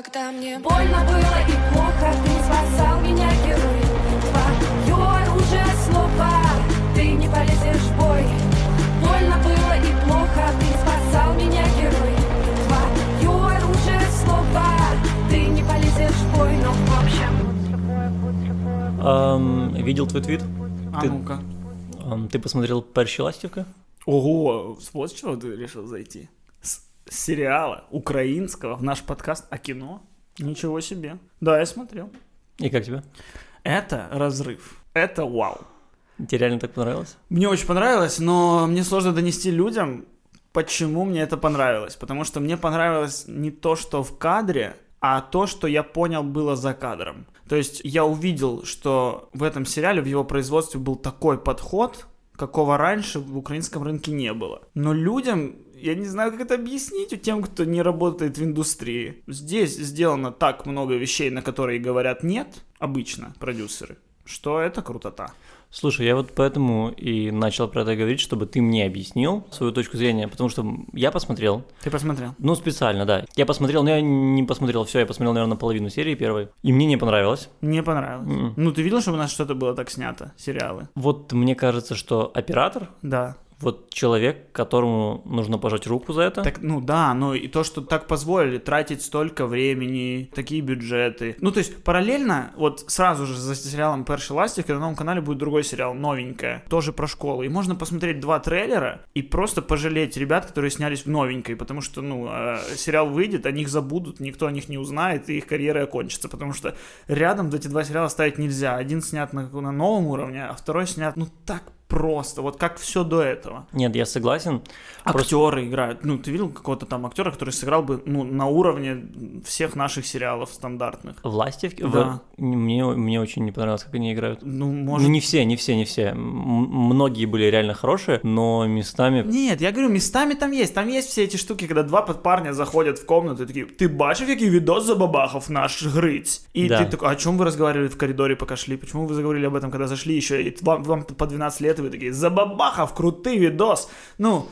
когда мне Больно было и плохо, ты спасал меня, герой Твое оружие слова, ты не полезешь в бой Больно было и плохо, ты спасал меня, герой Твое оружие слова, ты не полезешь в бой Но в общем Ам, видел твой твит? А Ты- ну-ка. Ам, ты посмотрел «Перші ластівки»? Ого, вот с чего ты решил зайти? С сериала украинского в наш подкаст о кино? Ничего себе. Да, я смотрел. И как тебе? Это разрыв. Это вау. Тебе реально так понравилось? Мне очень понравилось, но мне сложно донести людям, почему мне это понравилось. Потому что мне понравилось не то, что в кадре, а то, что я понял было за кадром. То есть я увидел, что в этом сериале, в его производстве был такой подход, какого раньше в украинском рынке не было. Но людям, я не знаю, как это объяснить тем, кто не работает в индустрии. Здесь сделано так много вещей, на которые говорят нет, обычно продюсеры, что это крутота. Слушай, я вот поэтому и начал про это говорить, чтобы ты мне объяснил свою точку зрения, потому что я посмотрел, Ты посмотрел? ну специально, да. Я посмотрел, но я не посмотрел все, я посмотрел, наверное, половину серии первой, и мне не понравилось. Не понравилось. Мгм. Ну, ты видел, чтобы у нас что-то было так снято? Сериалы? Вот мне кажется, что оператор, Да. Вот человек, которому нужно пожать руку за это. Так, ну да, но и то, что так позволили тратить столько времени, такие бюджеты. Ну, то есть, параллельно, вот сразу же за сериалом «Перший ластик» на новом канале будет другой сериал, новенькое, тоже про школу. И можно посмотреть два трейлера и просто пожалеть ребят, которые снялись в новенькой, потому что, ну, э, сериал выйдет, о них забудут, никто о них не узнает, и их карьера окончится, потому что рядом эти два сериала ставить нельзя. Один снят на, на новом уровне, а второй снят, ну, так просто, вот как все до этого. Нет, я согласен. Просто- Актеры играют. Ну, ты видел какого-то там актера, который сыграл бы ну, на уровне всех наших сериалов стандартных? Властевки? Да. В- Мне, мне очень не понравилось, как они играют. Ну, Ну, может... не все, не все, не все. М- Многие были реально хорошие, но местами... Нет, я говорю, местами там есть. Там есть все эти штуки, когда два парня заходят в комнату и такие, ты бачив, який відос забабахав наш Гриць? И Да. ты такой, «А о чем вы разговаривали в коридоре, пока шли? Почему вы заговорили об этом, когда зашли еще? И вам, вам по 12 лет, вы такие, забабахав, крутый видос. Ну,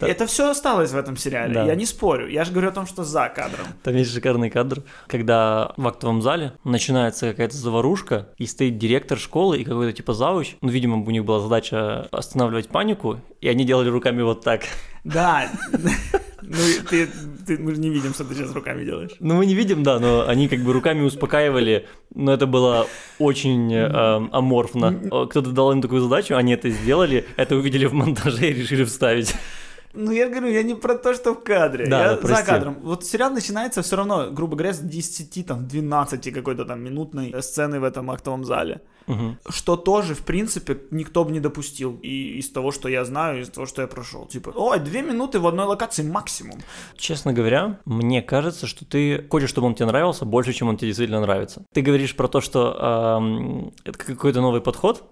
Да. это все осталось в этом сериале. Да. Я не спорю. Я же говорю о том, что за кадром. Там есть шикарный кадр, когда в актовом зале начинается какая-то заварушка, и стоит директор школы и какой-то типа завуч. Ну, видимо, у них была задача останавливать панику, и они делали руками вот так. Да. Ну, ты, ты- мы же не видим, что ты сейчас руками делаешь. Ну, мы не видим, да, но они как бы руками успокаивали, но это было очень э, аморфно. Э, Кто-то дал им такую задачу, они это сделали, это увидели в монтаже и решили вставить. Ну, я говорю, я не про то, что в кадре. Да, я да, за прости. кадром. Вот сериал начинается все равно, грубо говоря, с 10, там, 12 какой-то там минутной сцены в этом актовом зале. Мгм. Что тоже, в принципе, никто бы не допустил. И из того, что я знаю, из того, что я прошел. Типа, ой, две минуты в одной локации максимум. Честно говоря, мне кажется, что ты хочешь, чтобы он тебе нравился больше, чем он тебе действительно нравится. Ты говоришь про то, что эм, это какой-то новый подход,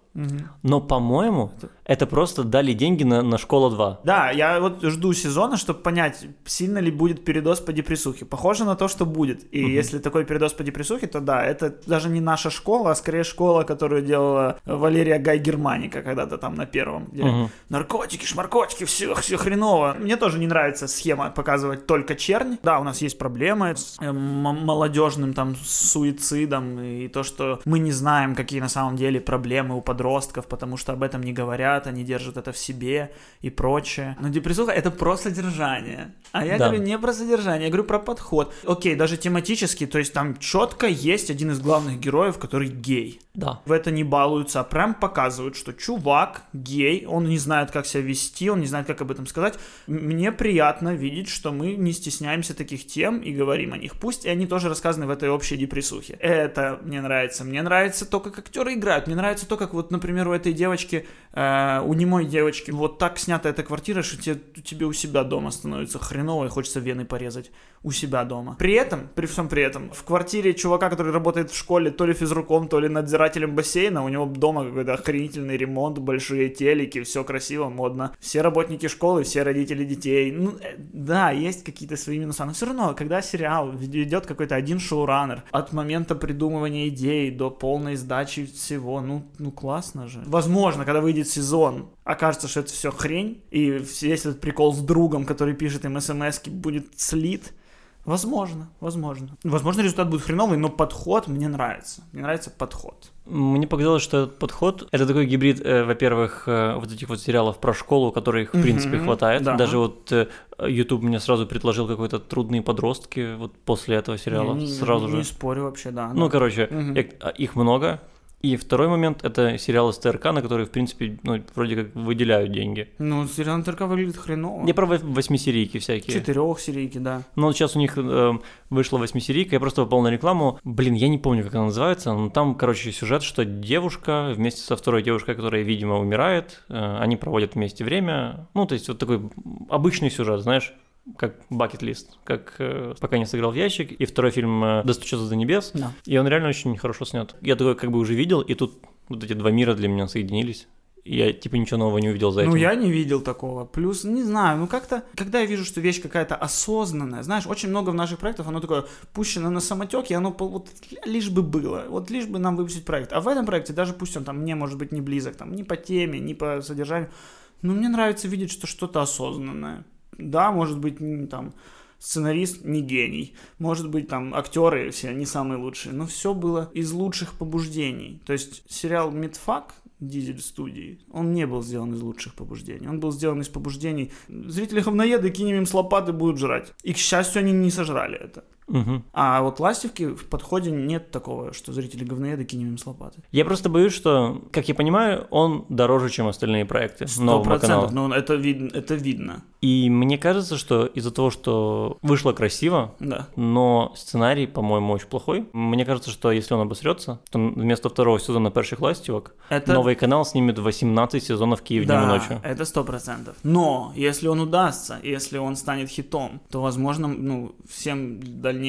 но, по-моему, это просто дали деньги на, на школа 2. Да, я вот жду сезона, чтобы понять, сильно ли будет передоз по депрессухе. Похоже на то, что будет. И если такой передоз по депрессухе, то да, это даже не наша школа, а скорее школа, которую делала Валерия Гай Германика когда-то там на первом. Где Мгм. наркотики, шмаркотики, все, все хреново. Мне тоже не нравится схема показывать только чернь. Да, у нас есть проблемы с э, молодежным там суицидом и то, что мы не знаем, какие на самом деле проблемы у подростков, потому что об этом не говорят, они держат это в себе и прочее. Но депрессуха это про содержание. А я Да. говорю не про содержание, я говорю про подход. Окей, даже тематически, то есть там четко есть один из главных героев, который гей. Да. В это не балуются, а прям показывают, что чувак гей, он не знает, как себя вести, он не знает, как об этом сказать. Мне приятно видеть, что мы не стесняемся таких тем и говорим о них. Пусть и они тоже рассказаны в этой общей депрессухе. Это мне нравится. Мне нравится то, как актеры играют. Мне нравится то, как вот, например, у этой девочки, э, у немой девочки, вот так снята эта квартира, что тебе, тебе у себя дома становится хреново и хочется вены порезать у себя дома. При этом, при всем при этом, в квартире чувака, который работает в школе, то ли физруком, то ли надзирателем бассейна, у него дома какой-то охренительный ремонт, большие телеки, все красиво, модно. Все работники школы, все родители детей. Ну, э, да, есть какие-то свои минусы, но все равно, когда сериал ведет какой-то один шоураннер, от момента придумывания идей до полной сдачи всего, ну, ну классно же. Возможно, когда выйдет сезон, окажется, что это все хрень, и весь этот прикол с другом, который пишет им смс будет слит, Возможно, возможно. Возможно, результат будет хреновый, но подход мне нравится. Мне нравится подход. Мне показалось, что этот подход это такой гибрид, э, во-первых, э, вот этих вот сериалов про школу, которых в принципе Мгм, хватает. да. Даже вот э, YouTube мне сразу предложил какой-то трудные подростки вот после этого сериала Не- сразу не, же. Не спорю вообще, да. Ну, да. короче, а, их много. И второй момент это сериалы с ТРК, на которые, в принципе, ну, вроде как выделяют деньги. Ну, сериал на ТРК выглядит хреново. Я про вось- восьмисерийки всякие. Четырех серийки, да. Вот сейчас у них э, вышла восьмисерийка, я просто попал на рекламу. Блин, я не помню, как она называется, но там, короче, сюжет, что девушка вместе со второй девушкой, которая, видимо, умирает, э, они проводят вместе время. Ну, то есть вот такой обычный сюжет, знаешь, как бакет-лист, как э, пока не сыграл в ящик. И второй фильм э, «Достучаться до небес», Да. и он реально очень хорошо снят. Я такой как бы уже видел, и тут вот эти два мира для меня соединились. Я типа ничего нового не увидел за этим. Ну, я не видел такого. Плюс, не знаю, ну как-то, когда я вижу, что вещь какая-то осознанная, знаешь, очень много в наших проектах, оно такое пущено на самотек, и оно вот лишь бы было, вот лишь бы нам выпустить проект. А в этом проекте, даже пусть он там мне, может быть, не близок, там, ни по теме, ни по содержанию, но мне нравится видеть, что что-то осознанное. Да, может быть, там, сценарист не гений, может быть, там, актеры все не самые лучшие, но все было из лучших побуждений. То есть сериал «Медфак» Дизель студии, он не был сделан из лучших побуждений. Он был сделан из побуждений. Зрители говноеды, кинем им с лопаты, будут жрать. И, к счастью, они не сожрали это. Мгм. А вот ластівки в подходе нет такого, что зрители говноеды, кинем им с лопаты. Я просто боюсь, что, как я понимаю, он дороже, чем остальные проекты Сто процентов, но это видно, это видно. И мне кажется, что из-за того, что вышло красиво, Да. но сценарий, по-моему, очень плохой. Мне кажется, что если он обосрется, то вместо второго сезона «Перших ластівок» Это... новый канал снимет 18 сезонов «Киев днем и Да, ночью». это сто процентов. Но если он удастся, если он станет хитом, то, возможно, ну, всем дальнейшим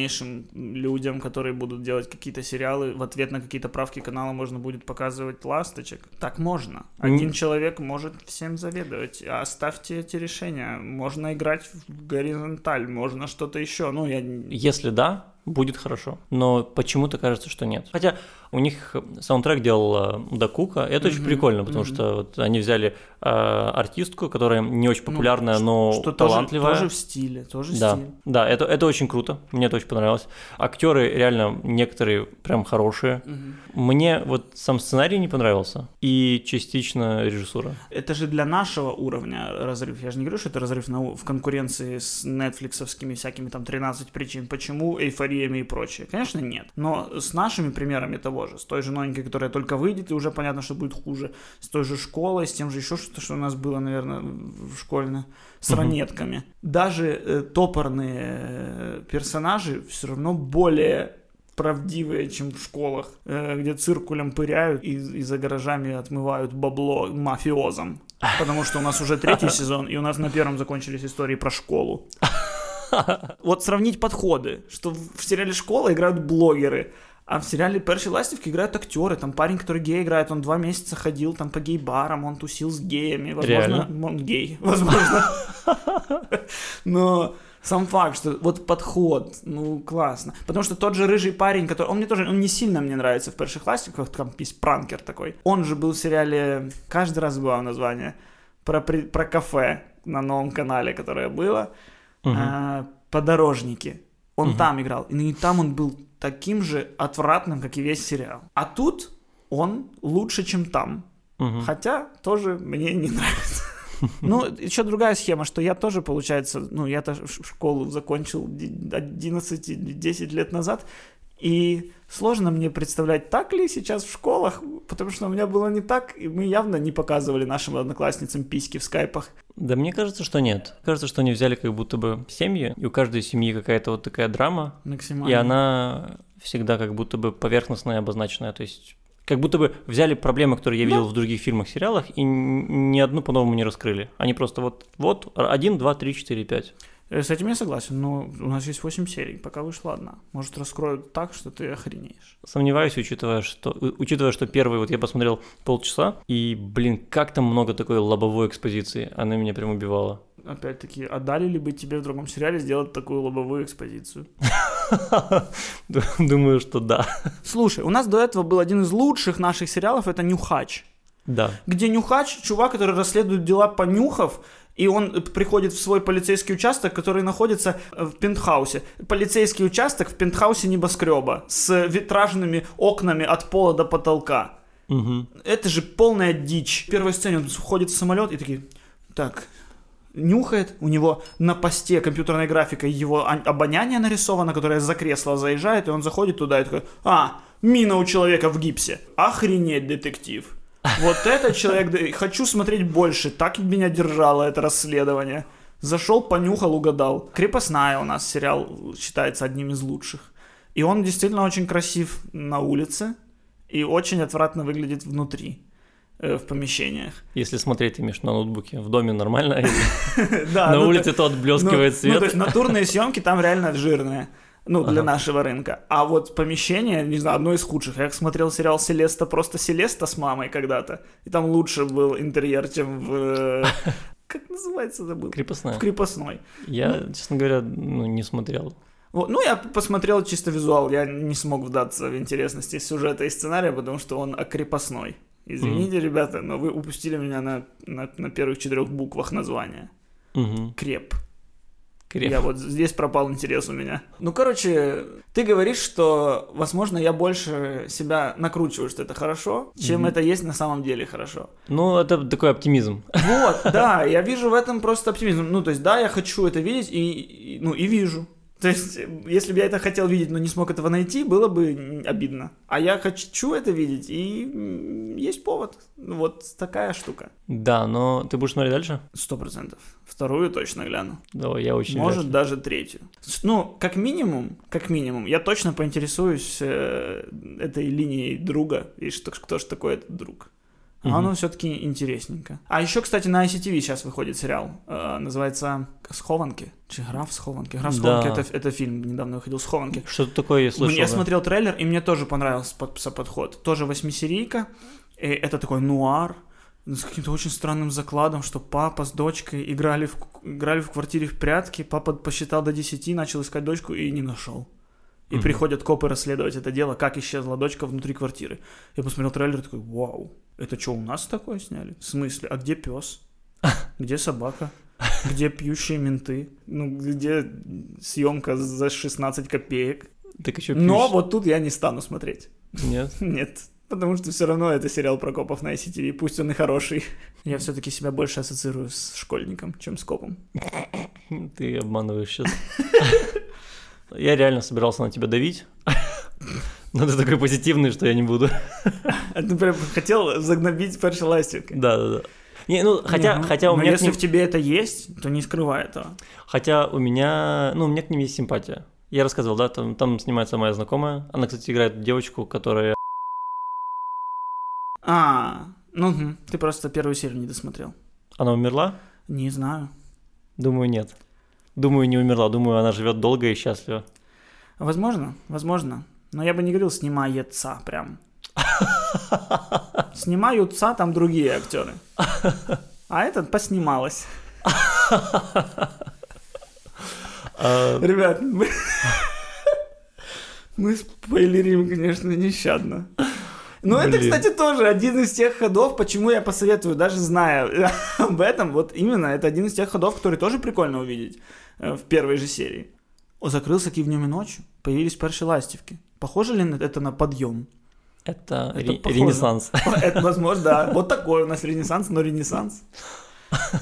людям, которые будут делать какие-то сериалы, в ответ на какие-то правки канала можно будет показывать ласточек. Так можно. Один М. человек может всем заведовать. Оставьте эти решения. Можно играть в горизонталь, можно что-то еще. Ну, я... Если да, будет хорошо. Но почему-то кажется, что нет. Хотя у них саундтрек делал э, Дакука, это очень Мгм, прикольно, потому мгм. что вот они взяли э, артистку, которая не очень Ну, популярная, ш- но что тоже, талантливая. тоже в стиле, тоже Да, стиль. да, это, это очень круто, мне это очень понравилось. Актеры реально некоторые прям хорошие. Мгм. Мне вот сам сценарий не понравился и частично режиссура. Это же для нашего уровня разрыв. Я же не говорю, что это разрыв на, в конкуренции с нетфликсовскими всякими там 13 причин, почему, эйфориями и прочее. Конечно, нет. Но с нашими примерами того же, с той же новенькой, которая только выйдет, и уже понятно, что будет хуже, с той же школой, с тем же еще что-то, что у нас было, наверное, в школьно, с Мгм. ранетками. Даже э, топорные э, персонажи все равно более правдивые, чем в школах, э, где циркулем пыряют и, и за гаражами отмывают бабло мафиозам. Потому что у нас уже третий сезон, и у нас на первом закончились истории про школу. Вот сравнить подходы, что в сериале «Школа» играют блогеры, а в сериале «Перші ластівки» играют актеры. Там парень, который гей играет, он два месяца ходил там по гей-барам, он тусил с геями. Возможно, Реально? он гей, возможно. Но сам факт, что вот подход, ну, классно. Потому что тот же рыжий парень, который... Он мне тоже, он не сильно мне нравится в «Перших ластівках», там есть пранкер такой. Он же был в сериале, каждый раз было название, про, при- про кафе на новом канале, которое было. Мгм. А, подорожники. Он Мгм. там играл. И, и там он был таким же отвратным, как и весь сериал. А тут он лучше, чем там. Мгм. Хотя тоже мне не нравится. Ну, еще другая схема, что я тоже, получается, ну, я-то школу закончил 11-10 лет назад, и сложно мне представлять, так ли сейчас в школах, потому что у меня было не так, и мы явно не показывали нашим одноклассницам письки в скайпах. Да мне кажется, что нет. Кажется, что они взяли как будто бы семью и у каждой семьи какая-то вот такая драма. Максимально. И она всегда как будто бы поверхностная, обозначенная, то есть как будто бы взяли проблемы, которые я видел да. в других фильмах, сериалах, и ни одну по-новому не раскрыли. Они просто вот, вот, 1, 2, 3, 4, 5. С этим я согласен, но у нас есть 8 серий, пока вышла одна. Может, раскроют так, что ты охренеешь. Сомневаюсь, учитывая, что, учитывая, что первый, вот я посмотрел полчаса, и, блин, как там много такой лобовой экспозиции, она меня прям убивала. Опять-таки, а дали ли бы тебе в другом сериале сделать такую лобовую экспозицию? Думаю, что да. Слушай, у нас до этого был один из лучших наших сериалов, это «Нюхач». Да. Где нюхач, чувак, который расследует дела понюхав, и он приходит в свой полицейский участок, который находится в пентхаусе. Полицейский участок в пентхаусе небоскреба с витражными окнами от пола до потолка. Мгм. Это же полная дичь. В первой сцене он входит в самолет и такие, так, нюхает, у него на посте компьютерной графикой его ан- обоняние нарисовано, которое за кресло заезжает, и он заходит туда и такой, а, мина у человека в гипсе. Охренеть, детектив. Вот это человек, хочу смотреть больше, так меня держало это расследование. Зашел, понюхал, угадал. «Крепостная» у нас сериал считается одним из лучших. И он действительно очень красив на улице и очень отвратно выглядит внутри, э, в помещениях. Если смотреть, имеешь на ноутбуке, в доме нормально, на ну, улице то- отблескивает ну, ну, то свет. есть натурные съемки там реально жирные. Ну, для Ага. нашего рынка. А вот помещение, не знаю, одно из худших. Я смотрел сериал «Селеста», просто «Селеста» с мамой когда-то. И там лучше был интерьер, чем в... э, Как называется забыл? Крепостная. В крепостной. Я, честно говоря, ну, не смотрел. Вот. Ну, я посмотрел чисто визуал, я не смог вдаться в интересности сюжета и сценария, потому что он о крепостной. Извините, ребята, но вы упустили меня на, на, на первых четырех буквах названия. Мгм. Креп. Креп. Я вот здесь пропал интерес у меня. Ну, короче, ты говоришь, что, возможно, я больше себя накручиваю, что это хорошо, чем Мгм. это есть на самом деле хорошо. Ну, это такой оптимизм. Вот, да, я вижу в этом просто оптимизм. Ну, то есть, да, я хочу это видеть, и, и- ну, и вижу. То есть, если бы я это хотел видеть, но не смог этого найти, было бы обидно. А я хочу это видеть, и есть повод. Вот такая штука. Да, но ты будешь смотреть дальше? Сто процентов. Вторую точно гляну. Давай, я очень Может, вряд ли. даже третью. Ну, как минимум, как минимум, я точно поинтересуюсь э, этой линией друга, и что, кто же такой этот друг. Мгм. оно все-таки интересненько. А еще, кстати, на ICTV сейчас выходит сериал. э, называется «Схованки». Чи «Граф Схованки». «Граф Схованки» Да. это, это фильм, недавно выходил «Схованки». Что-то такое я слышал. я да. смотрел трейлер, и мне тоже понравился под- подход. Тоже восьмисерийка. И это такой нуар с каким-то очень странным закладом, что папа с дочкой играли в, играли в квартире в прятки, папа посчитал до 10, начал искать дочку и не нашел. И Мгм. приходят копы расследовать это дело, как исчезла дочка внутри квартиры. Я посмотрел трейлер и такой, вау, это что, у нас такое сняли? В смысле? А где пес? Где собака? Где пьющие менты? Ну, где съемка за 16 копеек? Так еще Но вот тут я не стану смотреть. Нет. Нет. Потому что все равно это сериал про копов на ICTV, пусть он и хороший. Я все-таки себя больше ассоциирую с школьником, чем с копом. Ты обманываешь сейчас. Я реально собирался на тебя давить. Но ты такой позитивный, что я не буду. А ты прям хотел загнобить ластівки. Да, да, да. Не, ну, хотя, Не, ну, хотя у но меня если ним- в тебе это есть, то не скрывай этого. Хотя у меня, ну, у меня к ним есть симпатия. Я рассказывал, да, там, там снимается моя знакомая. Она, кстати, играет девочку, которая... А, ну мгм, ты просто первую серию не досмотрел. Она умерла? Не знаю. Думаю, нет. Думаю, не умерла. Думаю, она живет долго и счастливо. Возможно, возможно. Но я бы не говорил снимается прям. Снимаются там другие актеры. А этот поснималась. А, Ребят, мы... Мы спойлерим, конечно, нещадно. Но это, кстати, тоже один из тех ходов, почему я посоветую, даже зная об этом, вот именно, это один из тех ходов, который тоже прикольно увидеть в первой же серии. Закрылся Киев днем и ночью, появились перші ластівки. Похоже ли это на подъем? Это, Это ре- ренессанс. Это, возможно, да. Вот такой у нас ренессанс, но ренессанс.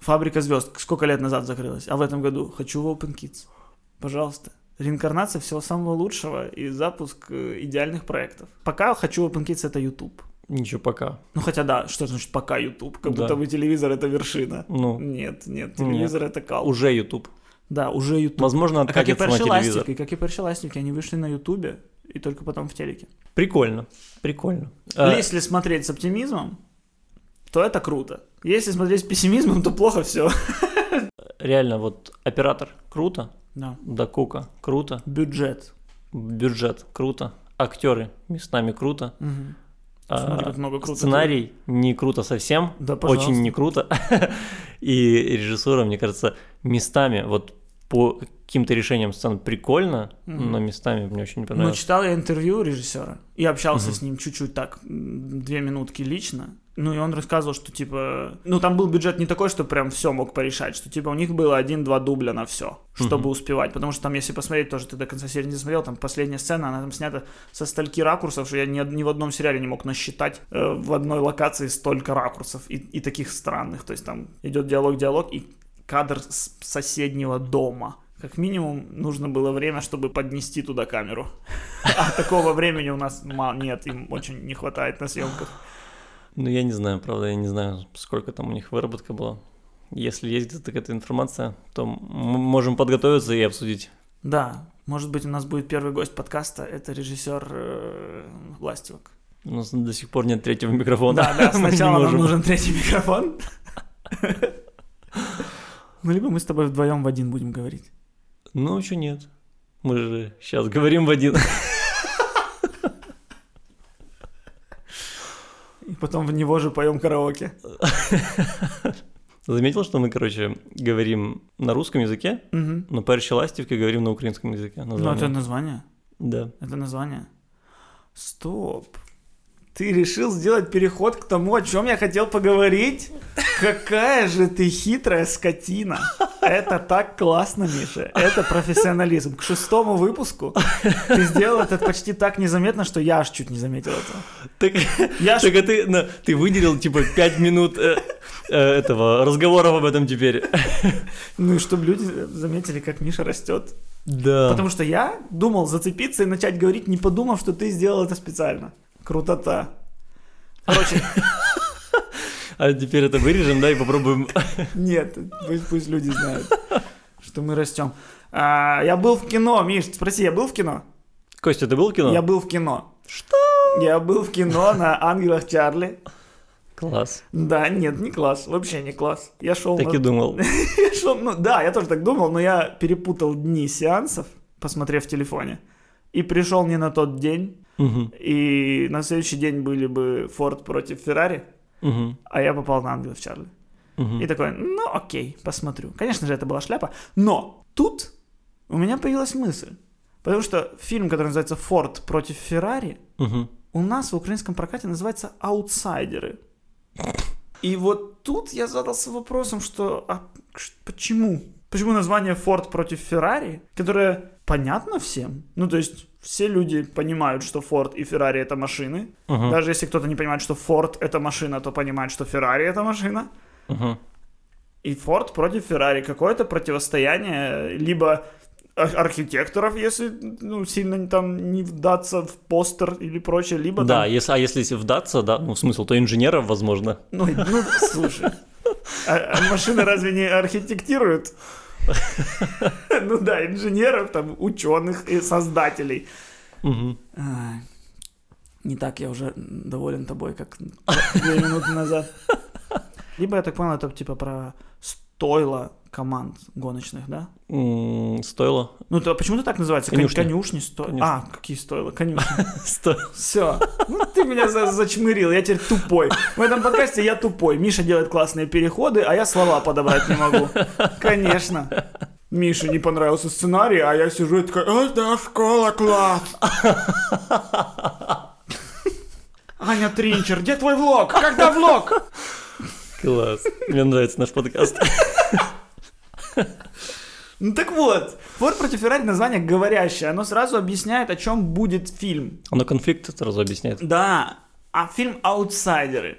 Фабрика звезд сколько лет назад закрылась? А в этом году хочу в Open Kids. Пожалуйста. Реинкарнация всего самого лучшего и запуск э, идеальных проектов. Пока хочу в Open Kids это YouTube. Ничего, пока. Ну хотя да, что значит пока YouTube? Как Да. будто бы телевизор это вершина. Ну, Нет, нет, телевизор это кал. уже YouTube. Да, уже YouTube. Возможно, а как и откатится на перші телевизор. ластівки, как и перші ластівки, они вышли на Ютубе и только потом в телеке. Прикольно. Прикольно. А, Если смотреть с оптимизмом, то это круто. Если смотреть с пессимизмом, то плохо все. Реально, вот оператор круто, Да. Дакука круто, Бюджет. бюджет круто, актеры местами круто, Мгм. а, Смотри, как много круто. сценарий не круто совсем, Да, пожалуйста. очень не круто, и режиссура, мне кажется, местами вот по каким-то решениям сцен прикольно, но местами мне очень не Ну, понравилось. читал я интервью режиссера и общался с ним чуть-чуть так, две минутки лично. Ну, и он рассказывал, что, типа, ну, там был бюджет не такой, что прям все мог порешать, что, типа, у них было один-два дубля на все, чтобы успевать. Потому что там, если посмотреть, тоже ты до конца серии не смотрел, там последняя сцена, она там снята со стольки ракурсов, что я ни, ни в одном сериале не мог насчитать э, в одной локации столько ракурсов и, и таких странных. То есть там идет диалог-диалог и кадр с соседнего дома. Как минимум, нужно было время, чтобы поднести туда камеру. А такого времени у нас нет, им очень не хватает на съемках. Ну, я не знаю, правда, я не знаю, сколько там у них выработка была. Если есть где-то какая-то информация, то м- можем подготовиться и обсудить. Да, может быть, у нас будет первый гость подкаста, это режиссер э, Властевок. У нас до сих пор нет третьего микрофона. Да, да, Мы сначала нам нужен третий микрофон. Ну, либо мы с тобой вдвоем в один будем говорить. Ну, еще нет. Мы же сейчас говорим в один. И потом в него же поем караоке. Заметил, что мы, короче, говорим на русском языке, Мгм. но перші ластівки говорим на українському язике. Ну, название. это название. Да. Это название. Стоп. Ты решил сделать переход к тому, о чем я хотел поговорить? Какая же ты хитрая скотина. Это так классно, Миша. Это профессионализм. К шестому выпуску ты сделал это почти так незаметно, что я аж чуть не заметил этого. Так, Я так а ты, на- ты выделил, типа, 5 минут э, э, этого разговоров об этом теперь. Ну и чтобы люди заметили, как Миша растет. Да. Потому что я думал зацепиться и начать говорить, не подумав, что ты сделал это специально. Крутота. Короче, А теперь это вырежем, да, и попробуем. Нет, пусть, пусть люди знают, что мы растем. А, я был в кино, Миш, спроси, я был в кино? Костя, ты был в кино? Я был в кино. Что? Я был в кино на «Ангелах Чарли». Класс. Да, нет, не класс, вообще не класс. Я шел Так на- и думал. Я шел, ну да, я тоже так думал, но я перепутал дни сеансов, посмотрев в телефоне, и пришел не на тот день, Мгм, и на следующий день были бы Форд против Феррари, мгм, а я попал на «Ангелов Чарли». мгм. И такой, ну окей, посмотрю. Конечно же, это была шляпа. Но тут у меня появилась мысль. Потому что фильм, который называется «Форд против Феррари», Мгм. у нас в украинском прокате называется «Аутсайдеры». И вот тут я задался вопросом, что а почему? Почему название «Форд против Феррари», которое понятно всем? Ну, то есть все люди понимают, что Форд и Феррари это машины. Мгм. Даже если кто-то не понимает, что Форд это машина, то понимает, что Феррари это машина. Мгм. И Форд против Феррари. Какое-то противостояние либо ар- архитекторов, если ну, сильно там не вдаться в постер или прочее, либо Да, там... если, а если вдаться, да, ну, смысл, то инженеров, возможно. Ну, ну, слушай, а, а машины разве не архитектируют? Ну да, инженеров, там, ученых и создателей. Ай, Не так я уже доволен тобой, как две минуты назад. Либо, я так понял, это типа про стойло команд гоночных, да? Стоило. Ну, то почему это так называется? Кон- Конюшни. Конюшни, сто... Конюшни. А, какие стоило? Конюшни. Все. Ну, ты меня за- зачмырил, я теперь тупой. В этом подкасте я тупой. Миша делает классные переходы, а я слова подобрать не могу. Конечно. Мише не понравился сценарий, а я сижу и такой, это школа класс. Аня Тринчер, где твой влог? Когда влог? Класс. Мне нравится наш подкаст. Ну так вот, Форд против Феррари название говорящее, оно сразу объясняет, о чем будет фильм. Оно конфликт сразу объясняет. Да, а фильм «Аутсайдеры»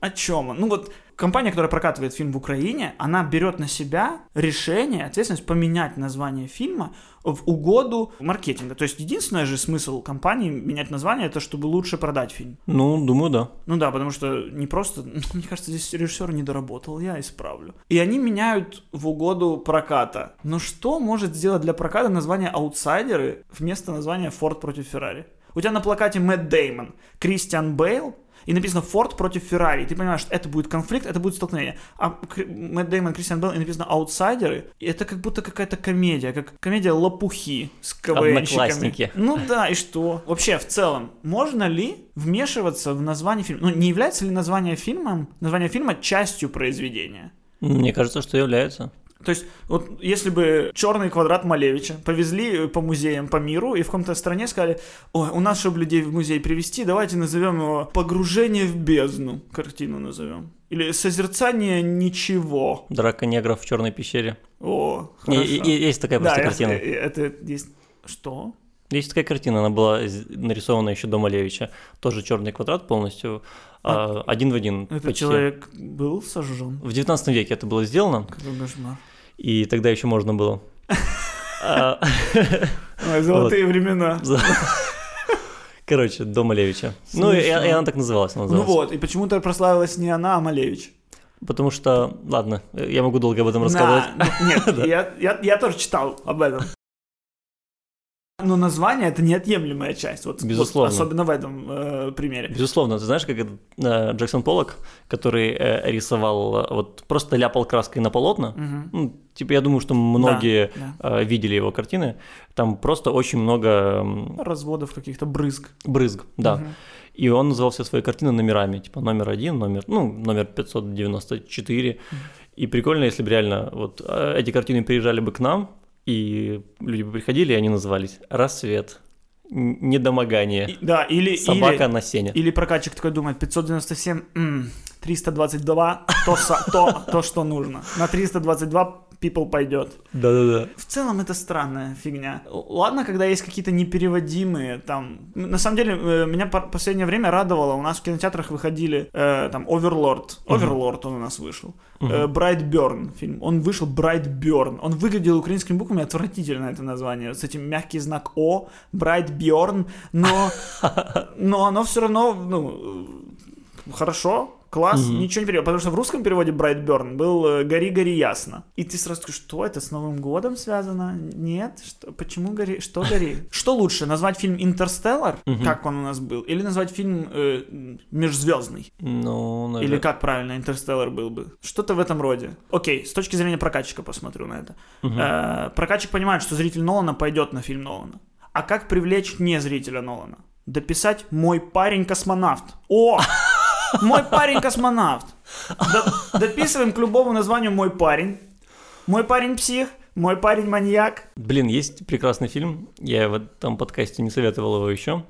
о чем он? Ну вот компания, которая прокатывает фильм в Украине, она берет на себя решение, ответственность поменять название фильма в угоду маркетинга. То есть единственный же смысл компании менять название, это чтобы лучше продать фильм. Ну, думаю, да. Ну да, потому что не просто... Мне кажется, здесь режиссер не доработал, я исправлю. И они меняют в угоду проката. Но что может сделать для проката название «Аутсайдеры» вместо названия «Форд против Феррари»? У тебя на плакате Мэтт Деймон, Кристиан Бейл, и написано «Форд против Феррари». Ты понимаешь, что это будет конфликт, это будет столкновение. А Мэтт Деймон, Кристиан Бейл, и написано «Аутсайдеры». И это как будто какая-то комедия, как комедия лопухи с КВНщиками. Ну да, и что? Вообще, в целом, можно ли вмешиваться в название фильма? Ну, не является ли название фильма, название фильма частью произведения? Мне кажется, что является. То есть, вот если бы черный квадрат Малевича повезли по музеям по миру и в каком-то стране сказали, ой, у нас, чтобы людей в музей привести, давайте назовем его «Погружение в бездну», картину назовем. Или «Созерцание ничего». Драка негров в черной пещере. О, хорошо. и- и есть такая просто да, картина. я- это есть... Что? Есть такая картина, она была нарисована еще до Малевича. Тоже черный квадрат полностью, а, один в один. Этот почти. человек был сожжен? В 19 веке это было сделано, Какой кошмар. И тогда еще можно было. А, золотые времена. Короче, до Малевича. Ну, и, и она так называлась. она Ну вот, и почему-то прославилась не она, а Малевич. Потому что, ладно, я могу долго об этом рассказывать. Ну, нет, я, я, я тоже читал об этом. Но название это неотъемлемая часть, вот, вот Безусловно. особенно в этом э, примере. Безусловно, ты знаешь, как этот, э, Джексон Поллок, который э, рисовал, э, вот просто ляпал краской на полотна, Мгм. ну, типа я думаю, что многие да. э, видели его картины, там просто очень много Разводов каких-то брызг. брызг, да. Мгм. И он называл все свои картины номерами, типа номер один, номер, ну, номер 594. И прикольно, если бы реально вот э, эти картины приезжали бы к нам, и люди бы приходили, и они назывались «Рассвет», «Недомогание», И- да, или, «Собака или, на сене». или прокатчик такой думает, 597, м, 322, то, то, то, что нужно. На 322 people пойдет. Да-да-да. В целом это странная фигня. Ладно, когда есть какие-то непереводимые там. На самом деле, э, меня по- последнее время радовало. У нас в кинотеатрах выходили э, там Оверлорд. Оверлорд он у нас вышел. Э, Брайтберн фильм. Он вышел Брайтберн. Он выглядел украинскими буквами отвратительно это название. С этим мягкий знак О. Брайтберн. Но, но оно все равно, ну, э, хорошо. Класс, ничего не перевод. Потому что в русском переводе Брайтберн был э, «Гори, гори ясно». И ты сразу такой, что это с Новым годом связано? Нет? Что, почему гори? Что гори? Что лучше, назвать фильм «Интерстеллар», как он у нас был, или назвать фильм э, «Межзвездный»? Ну, наверное. Или как правильно «Интерстеллар» был бы? Что-то в этом роде. Окей, с точки зрения прокатчика посмотрю на это. Э, прокатчик понимает, что зритель Нолана пойдет на фильм Нолана. А как привлечь не зрителя Нолана? Дописать «Мой парень-космонавт». О! Мой парень-космонавт. До- дописываем к любому названию «Мой парень». Мой парень-псих, мой парень-маньяк. Блин, есть прекрасный фильм, я в этом подкасте не советовал его еще.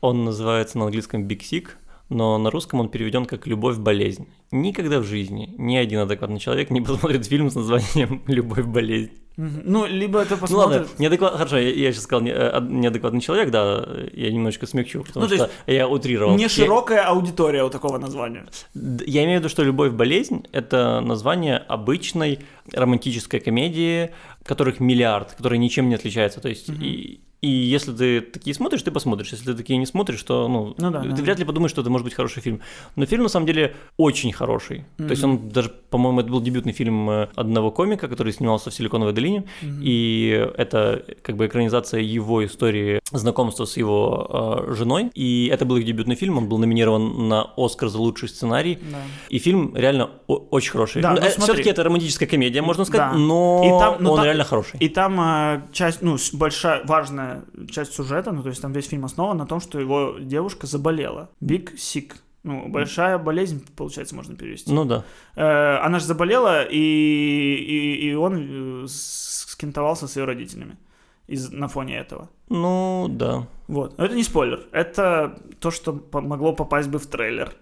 Он называется на английском Big Sick, но на русском он переведен как «Любовь-болезнь». Никогда в жизни ни один адекватный человек не посмотрит фильм с названием «Любовь-болезнь». Ну, либо это Ну ладно, посмотрит... неадекват... хорошо, я, я сейчас сказал не- э, неадекватный человек, да, я немножечко смягчу, потому Ну, то что я утрировал. Не Я- широкая аудитория у такого названия. Я имею в виду, что «Любовь-болезнь» — это название обычной романтической комедии, которых миллиард, которые ничем не отличаются. То есть, и, и если ты такие смотришь, ты посмотришь. Если ты такие не смотришь, то ну, Ну да, ты да, вряд ли подумаешь, что это может быть хороший фильм. Но фильм на самом деле очень хороший. То есть он даже, по-моему, это был дебютный фильм э, одного комика, который снимался в Силиконовой долине. И это как бы экранизация его истории знакомства с его э, женой. И это был их дебютный фильм. Он был номинирован на Оскар за лучший сценарий. Да. И фильм реально очень хороший. Да, ну смотри. все-таки это романтическая комедия, можно сказать, Да. но И там- но он там- реально хороший. И там э, часть, ну, большая, важная часть сюжета, ну, то есть там весь фильм основан на том, что его девушка заболела. Big sick. Ну, большая болезнь, получается, можно перевести. Ну да. Э, она же заболела, и, и, и он э, скинтовался с ее родителями из, на фоне этого. Ну да. Вот. Но это не спойлер. Это то, что могло попасть бы в трейлер.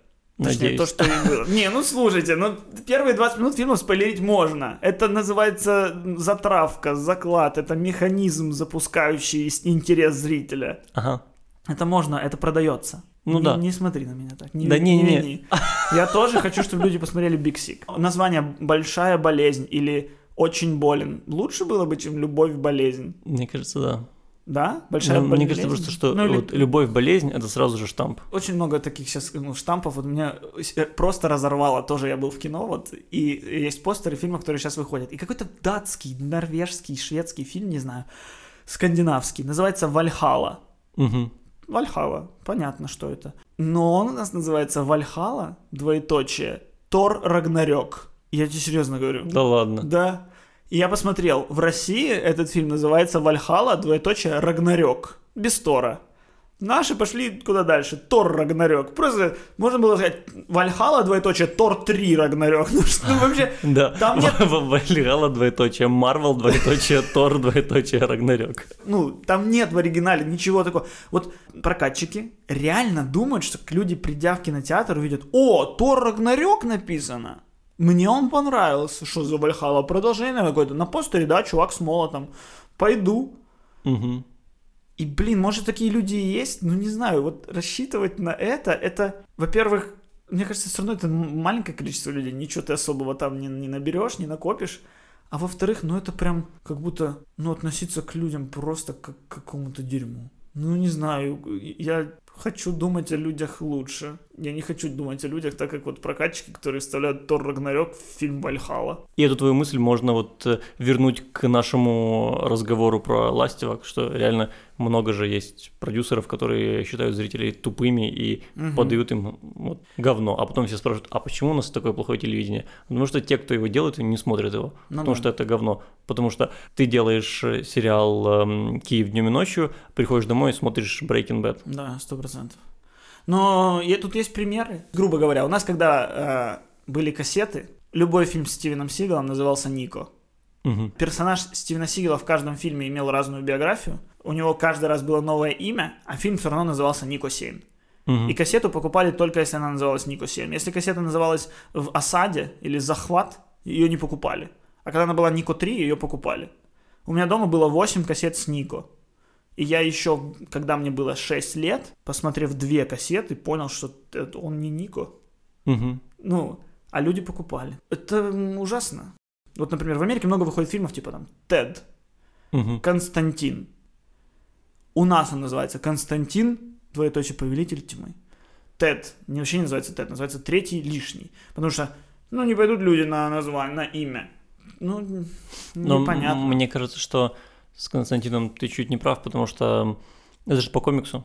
Точнее, то, что и было. Не, ну слушайте, ну первые 20 минут фильма спойлерить можно. Это называется затравка, заклад, это механизм, запускающий интерес зрителя. Ага. Это можно, это продается. Ну не, да. Не смотри на меня так. Не, Да не, не. вини. Я тоже хочу, чтобы люди посмотрели Big Sick. Название «Большая болезнь» или «Очень болен» лучше было бы, чем «Любовь-болезнь». Мне кажется, да. Да? Большая Ну, болезнь. мне кажется просто, что Ну, или- вот любовь, болезнь это сразу же штамп. Очень много таких сейчас ну, штампов. Вот меня э, просто разорвало. Тоже я был в кино, вот, и есть постеры фильмов, которые сейчас выходят. И какой-то датский, норвежский, шведский фильм, не знаю, скандинавский, называется «Вальхала». Мгм. Вальхала, понятно, что это. Но он у нас называется Вальхала, двоеточие, Тор Рагнарёк. Я тебе серьезно говорю. Да ладно. Да. И я посмотрел, в России этот фильм называется Вальхала, двоеточие, Рагнарёк. Без Тора. Наши пошли куда дальше. Тор Рагнарёк. Просто можно было сказать Вальхала, двоеточие, Тор 3 Рагнарёк. Ну что ну, вообще, Да, там нет, Вальгала, двоеточие, Марвел, двоеточие, Тор, двоеточие, Рагнарёк. ну, там нет в оригинале ничего такого. Вот прокатчики реально думают, что люди, придя в кинотеатр, увидят, о, Тор Рагнарёк написано. Мне он понравился. Что за Вальхала? Продолжение какое-то. На постере, да, чувак с молотом. Пойду. Мгм. И, блин, может, такие люди и есть, ну, не знаю, вот рассчитывать на это, это, во-первых, мне кажется, все равно это маленькое количество людей, ничего ты особого там не, не наберешь, не накопишь. А во-вторых, ну, это прям как будто, ну, относиться к людям просто как к какому-то дерьму. Ну, не знаю, я хочу думать о людях лучше. Я не хочу думать о людях так, как вот прокатчики, которые вставляют Тор Рагнарёк в фильм Вальхала. И эту твою мысль можно вот э, вернуть к нашему разговору про Ластевак, что реально много же есть продюсеров, которые считают зрителей тупыми и подают им вот говно. А потом все спрашивают, а почему у нас такое плохое телевидение? Потому что те, кто его делает, не смотрят его. Ну потому да. что это говно. Потому что ты делаешь э, сериал эм, «Киев днем и ночью», приходишь домой и смотришь Breaking Bad. Да, сто процентов. Но и тут есть примеры. Грубо говоря, у нас когда э, были кассеты, любой фильм с Стивеном Сигалом назывался Нико. Мгм. Персонаж Стивена Сигала в каждом фильме имел разную биографию. У него каждый раз было новое имя, а фильм все равно назывался Нико 7. Мгм. И кассету покупали только если она называлась Нико 7. Если кассета называлась в осаде или захват, ее не покупали. А когда она была Нико 3, ее покупали. У меня дома было 8 кассет с Нико. И я еще, когда мне было 6 лет, посмотрев две кассеты, понял, что он не Нико. Мгм. Ну, а люди покупали. Это ужасно. Вот, например, в Америке много выходит фильмов, типа там «Тед», Мгм. «Константин». У нас он называется «Константин, двоеточие повелитель тьмы». «Тед» не вообще не называется «Тед», называется «Третий лишний». Потому что, ну, не пойдут люди на название, на имя. Ну, н- Но непонятно. м- мне кажется, что с Константином ты чуть не прав, потому что это же по комиксу.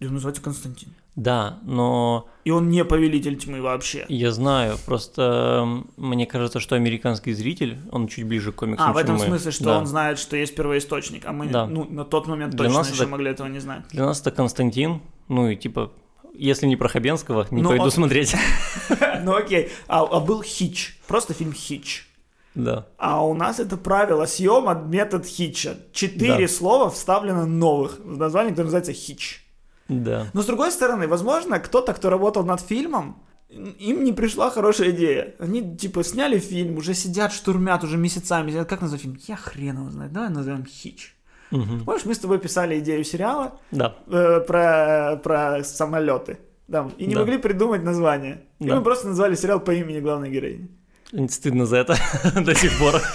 И он называется Константин. Да, но И он не повелитель тьмы вообще. я знаю, просто мне кажется, что американский зритель, он чуть ближе к комиксу, А, в этом мы. смысле, что Да. он знает, что есть первоисточник, а мы, Да. ну, на тот момент Для точно нас еще это- могли этого не знать. Для нас это Константин, ну и типа, если не про Хабенского, не Ну, пойду он- смотреть. Ну окей, а, а был Хич, просто фильм Хич. Да. А у нас это правило съема метод Хича. Четыре Да. слова вставлено новых в название, которое называется Хич. Да. Но с другой стороны, возможно, кто-то, кто работал над фильмом, им не пришла хорошая идея. Они, типа, сняли фильм, уже сидят, штурмят уже месяцами. Сидят, как назвать фильм? Я хрен его знает. Давай назовем Хич. Мгм. Помнишь, мы с тобой писали идею сериала Да. э, про, про самолеты. Да, и не Да. могли придумать название. И Да. мы просто назвали сериал по имени главной героини. Стыдно за это до сих пор.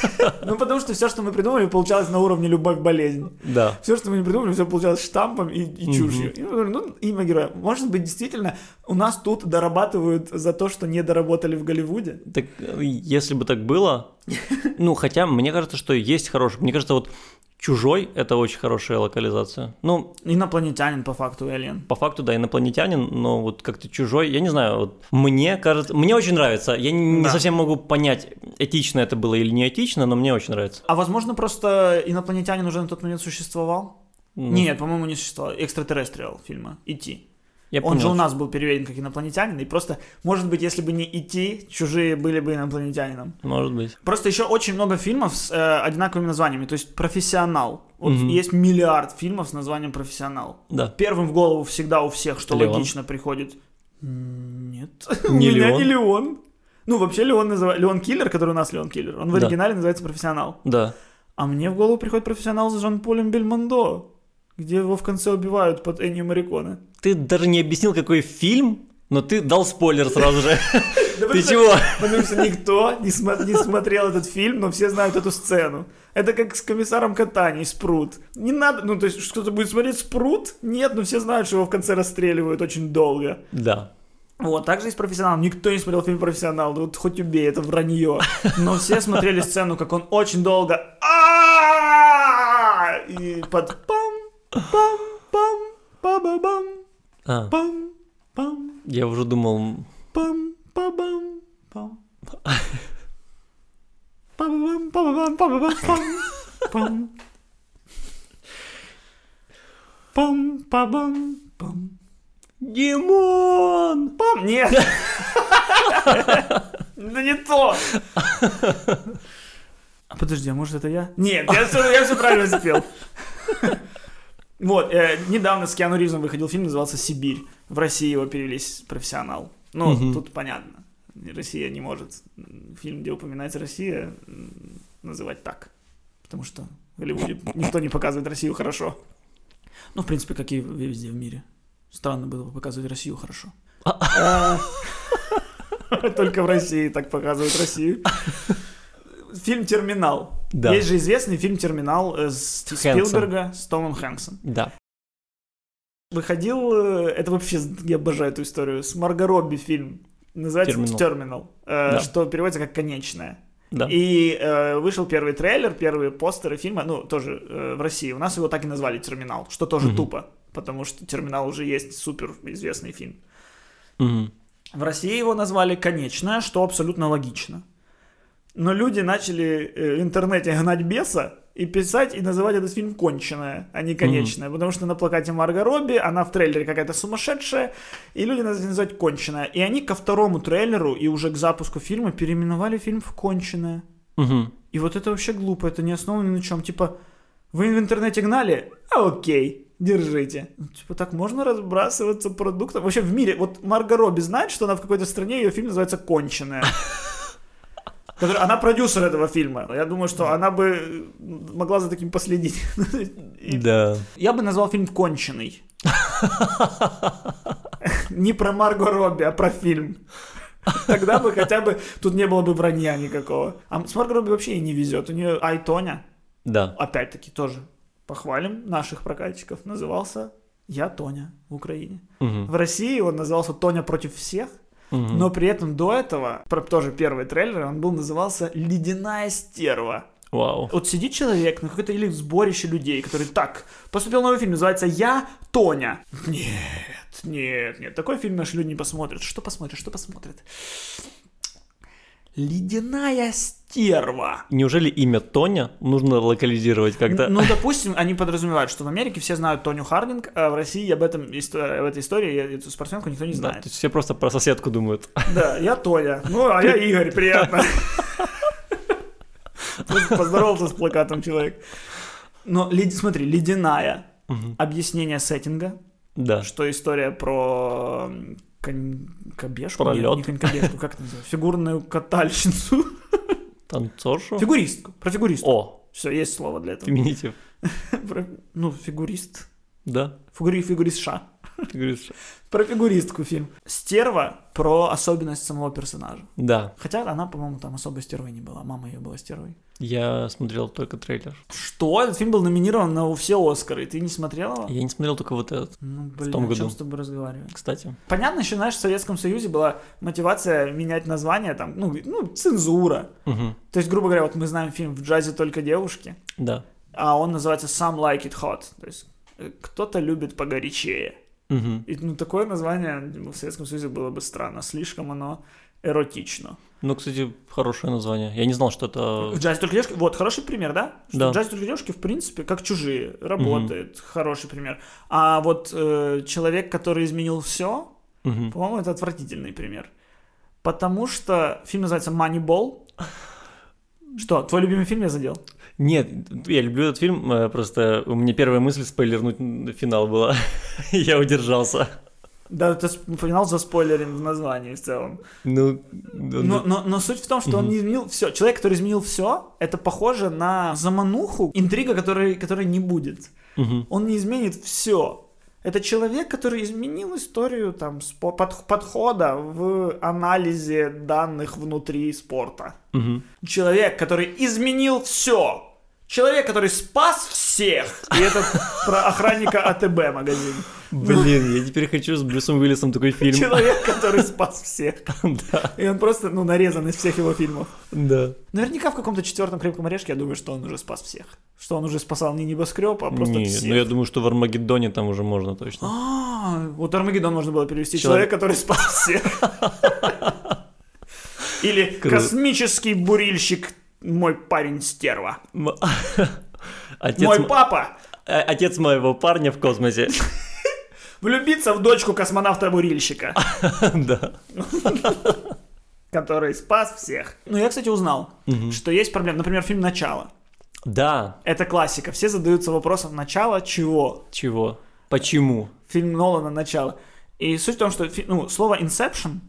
Ну, потому что все, что мы придумали, получалось на уровне любовь-болезнь. Да. Все, что мы не придумали, все получалось штампом и, и чушью. И мы говорим, ну, имя героя. Может быть, действительно, у нас тут дорабатывают за то, что не доработали в Голливуде. Так э, если бы так было, ну хотя мне кажется, что есть хороший. Мне кажется, вот чужой это очень хорошая локализация. Ну, Инопланетянин, по факту, Alien. по факту, да, инопланетянин, но вот как-то чужой, я не знаю, вот мне кажется, мне очень нравится. Я не Да. совсем могу понять, этично это было или не этично, но мне очень нравится. А возможно, просто инопланетянин уже на тот момент существовал? Ну, Нет, по-моему, не существовал. Экстратеррестриал фильма. Идти. Я Он же у нас был переведен как инопланетянин, и просто, может быть, если бы не идти, чужие были бы инопланетянином. Может быть. Просто еще очень много фильмов с э, одинаковыми названиями, то есть профессионал. Вот Мгм. есть миллиард фильмов с названием профессионал. Да. Первым в голову всегда у всех, что Леон. логично приходит. Нет. Не у меня Леон? не Леон. Ну, вообще Леон называется... Леон Киллер, который у нас Леон Киллер. Он в Да. оригинале называется профессионал. Да. А мне в голову приходит профессионал с Жан-Полем Бельмондо, где его в конце убивают под Эннио Мариконе. Ты даже не объяснил, какой фильм, но ты дал спойлер сразу же. Ты чего? Потому что никто не, смо- не смотрел этот фильм, но все знают эту сцену. Это как с комиссаром Катани, Спрут. Не надо, ну то есть кто-то будет смотреть Спрут? Нет, но все знают, что его в конце расстреливают очень долго. Да. Вот, также и с профессионалом. Никто не смотрел фильм «Профессионал», вот хоть убей, это вранье. Но все смотрели сцену, как он очень долго и под пам А, я уже думал, пам па бам пам Па-ба-бам, па-ба-бам, па-ба-бам, пам пам пам па-бам Пам. Димон! Пам. Нет. Да не то. А подожди, а может это я? Нет, я все, я все правильно спел. Вот, э, недавно с Киану Ривзом выходил фильм, назывался «Сибирь». В России его перевели «Профессионал». Ну, Мгм. тут понятно. Россия не может фильм, где упоминается Россия, называть так. Потому что в Голливуде никто не показывает Россию хорошо. Ну, в принципе, как и везде в мире. Странно было бы показывать Россию хорошо. А, Только в России так показывают Россию. Фильм «Терминал». Да. Есть же известный фильм «Терминал» э, с Хэнксом. Спилберга с Томом Хэнксом. Да. Выходил, э, это вообще, я обожаю эту историю, с Марго Робби фильм. Называется «Терминал». «Терминал», э, Да. что переводится как «конечная». Да. И э, вышел первый трейлер, первые постеры фильма, ну, тоже э, в России. У нас его так и назвали «Терминал», что тоже Мгм. тупо, потому что «Терминал» уже есть супер известный фильм. Мгм. В России его назвали «Конечная», что абсолютно логично. Но люди начали э, в интернете гнать беса и писать и называть этот фильм «Конченая», а не «Конечная», потому что на плакате Марго Робби, она в трейлере какая-то сумасшедшая, и люди начали называть «Конченая». И они ко второму трейлеру и уже к запуску фильма переименовали фильм в «Конченая». Мгм. И вот это вообще глупо, это не основано ни на чем. Типа, вы в интернете гнали? А окей, держите. Ну, Типа, так можно разбрасываться продуктом? Вообще в мире, вот Марго Робби знает, что она в какой-то стране, ее фильм называется «Конченая». Который- Она продюсер этого фильма. Я думаю, что она бы могла за таким последить. И Да. Я бы назвал фильм «Конченый». Не про Марго Робби, а про фильм. Тогда бы хотя бы тут не было бы вранья никакого. А с Марго Робби вообще и не везет. У нее Айтоня, Да. опять-таки тоже похвалим наших прокатчиков, назывался «Я Тоня» в Украине. Мгм. В России он назывался «Тоня против всех», Мгм. но при этом до этого, про тоже первый трейлер, он был назывался «Ледяная стерва». Вау. Вот сидит человек на какое-то или сборище людей, который так, поступил новый фильм, называется «Я Тоня». Нет, нет, нет, такой фильм наши люди не посмотрят. Что посмотрят, что посмотрят? Ледяная стерва. Неужели имя Тоня нужно локализировать как-то? Ну, допустим, они подразумевают, что в Америке все знают Тоню Хардинг, а в России об этом об этой истории, эту спортсменку никто не Да, знает. то есть все просто про соседку думают. Да, я Тоня. Ну, а я Игорь, приятно. Поздоровался с плакатом человек. Но, смотри, ледяная. Объяснение сеттинга, Да. что история про м, конь- кобежку? Про Нет, не конькобежку, как это называется? Фигурную катальщицу. Танцоршу? Фигуристку. Про фигуристку. О, Все, есть слово для этого. феминитив. Ну, фигурист. Да. Фигури, фигуристша. Говоришь. Про фигуристку фильм. Стерва про особенность самого персонажа. Да. Хотя она, по-моему, там особой стервой не была. Мама ее была стервой. Я смотрел только трейлер. Что? Этот фильм был номинирован на все Оскары. Ты не смотрел его? Я не смотрел только вот этот, Ну, блин, том о чем году. с тобой разговариваем? кстати. Понятно, еще, знаешь, в Советском Союзе была мотивация менять название, там, ну, ну, цензура. Мгм. То есть, грубо говоря, вот мы знаем фильм «В джазе только девушки», Да. а он называется «Some like it hot». То есть, э, кто-то любит погорячее. Мгм. И, ну, такое название в Советском Союзе было бы странно. Слишком оно эротично. Ну, кстати, хорошее название. Я не знал, что это... джазе только девушки. Вот, хороший пример, да? Что Да. в джазе только девушки, в принципе, как чужие, работает. Хороший пример. А вот э, человек, который изменил все, Мгм. по-моему, это отвратительный пример. Потому что фильм называется Moneyball. Что, твой любимый фильм я задел? Нет, я люблю этот фильм, э, просто у меня первая мысль спойлернуть финал была. Я удержался. Да, ты финал за спойлерим в названии в целом. Ну, Но, но, но суть в том, что он Мгм. не изменил все. Человек, который изменил все, это похоже на замануху, интрига, которой, которой не будет. мгм. Он не изменит все. Это человек, который изменил историю там, спо- под- подхода в анализе данных внутри спорта. Мгм. Человек, который изменил все. Человек, который спас всех. И это про охранника АТБ магазин. Блин, я теперь хочу с Брюсом Уиллисом такой фильм. Человек, который спас всех. Да, И он просто, ну, нарезан из всех его фильмов. да. Наверняка в каком-то четвертом крепком орешке, я думаю, что он уже спас всех. Что он уже спасал не небоскреб, а просто Не, всех. ну я думаю, что в Армагеддоне там уже можно точно. А, вот Армагеддон можно было перевести. Человек- который спас всех. Или космический бурильщик, мой парень стерва. Отец, Мой папа. э, отец моего парня в космосе. Влюбиться в дочку космонавта-бурильщика, Да. который спас всех. Ну, я, кстати, узнал, что есть проблема. Например, фильм «Начало». Да. Это классика. Все задаются вопросом «Начало чего?» Чего? Почему? Фильм Нолана «Начало». И суть в том, что ну, слово «Inception»,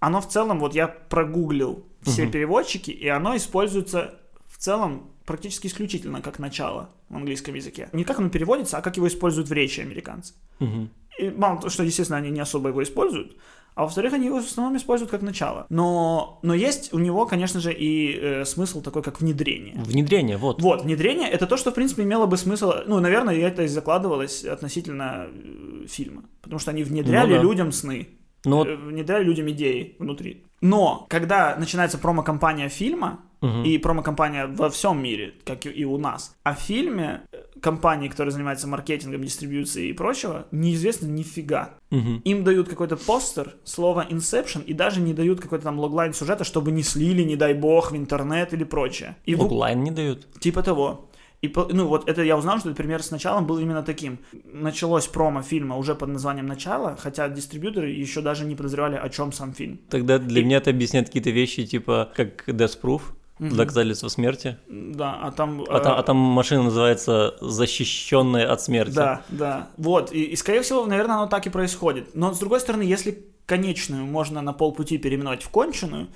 оно в целом, вот я прогуглил все переводчики, и оно используется в целом практически исключительно как начало в английском языке. Не как оно переводится, а как его используют в речи американцы. Мгм. И мало того, что, естественно, они не особо его используют, а во-вторых, они его в основном используют как начало. Но, но есть у него, конечно же, и э, смысл такой, как внедрение. Внедрение, вот. Вот, внедрение это то, что, в принципе, имело бы смысл. Ну, наверное, это и закладывалось относительно э, фильма. Потому что они внедряли Ну да. людям сны, Ну вот, э, внедряли людям идеи внутри. Но когда начинается промо-компания фильма, Мгм. и промо-компания во всем мире, как и у нас, о фильме э, компании, которые занимаются маркетингом, дистрибьюцией и прочего, неизвестно нифига. мгм. Им дают какой-то постер, слово Inception, и даже не дают какой-то там логлайн сюжета, чтобы не слили, не дай бог, в интернет или прочее. И в- Логлайн не дают. Типа того. И, ну, вот это я узнал, что этот пример с началом был именно таким. Началось промо фильма уже под названием «Начало», хотя дистрибьюторы еще даже не подозревали, о чем сам фильм. Тогда для меня это объясняет какие-то вещи, типа, как Death Proof, доказательство смерти. Да, а там... А, там, э, а там машина называется «Защищенная от смерти». Да, да. Вот, и, и, скорее всего, наверное, оно так и происходит. Но, с другой стороны, если конечную можно на полпути переименовать в конченую,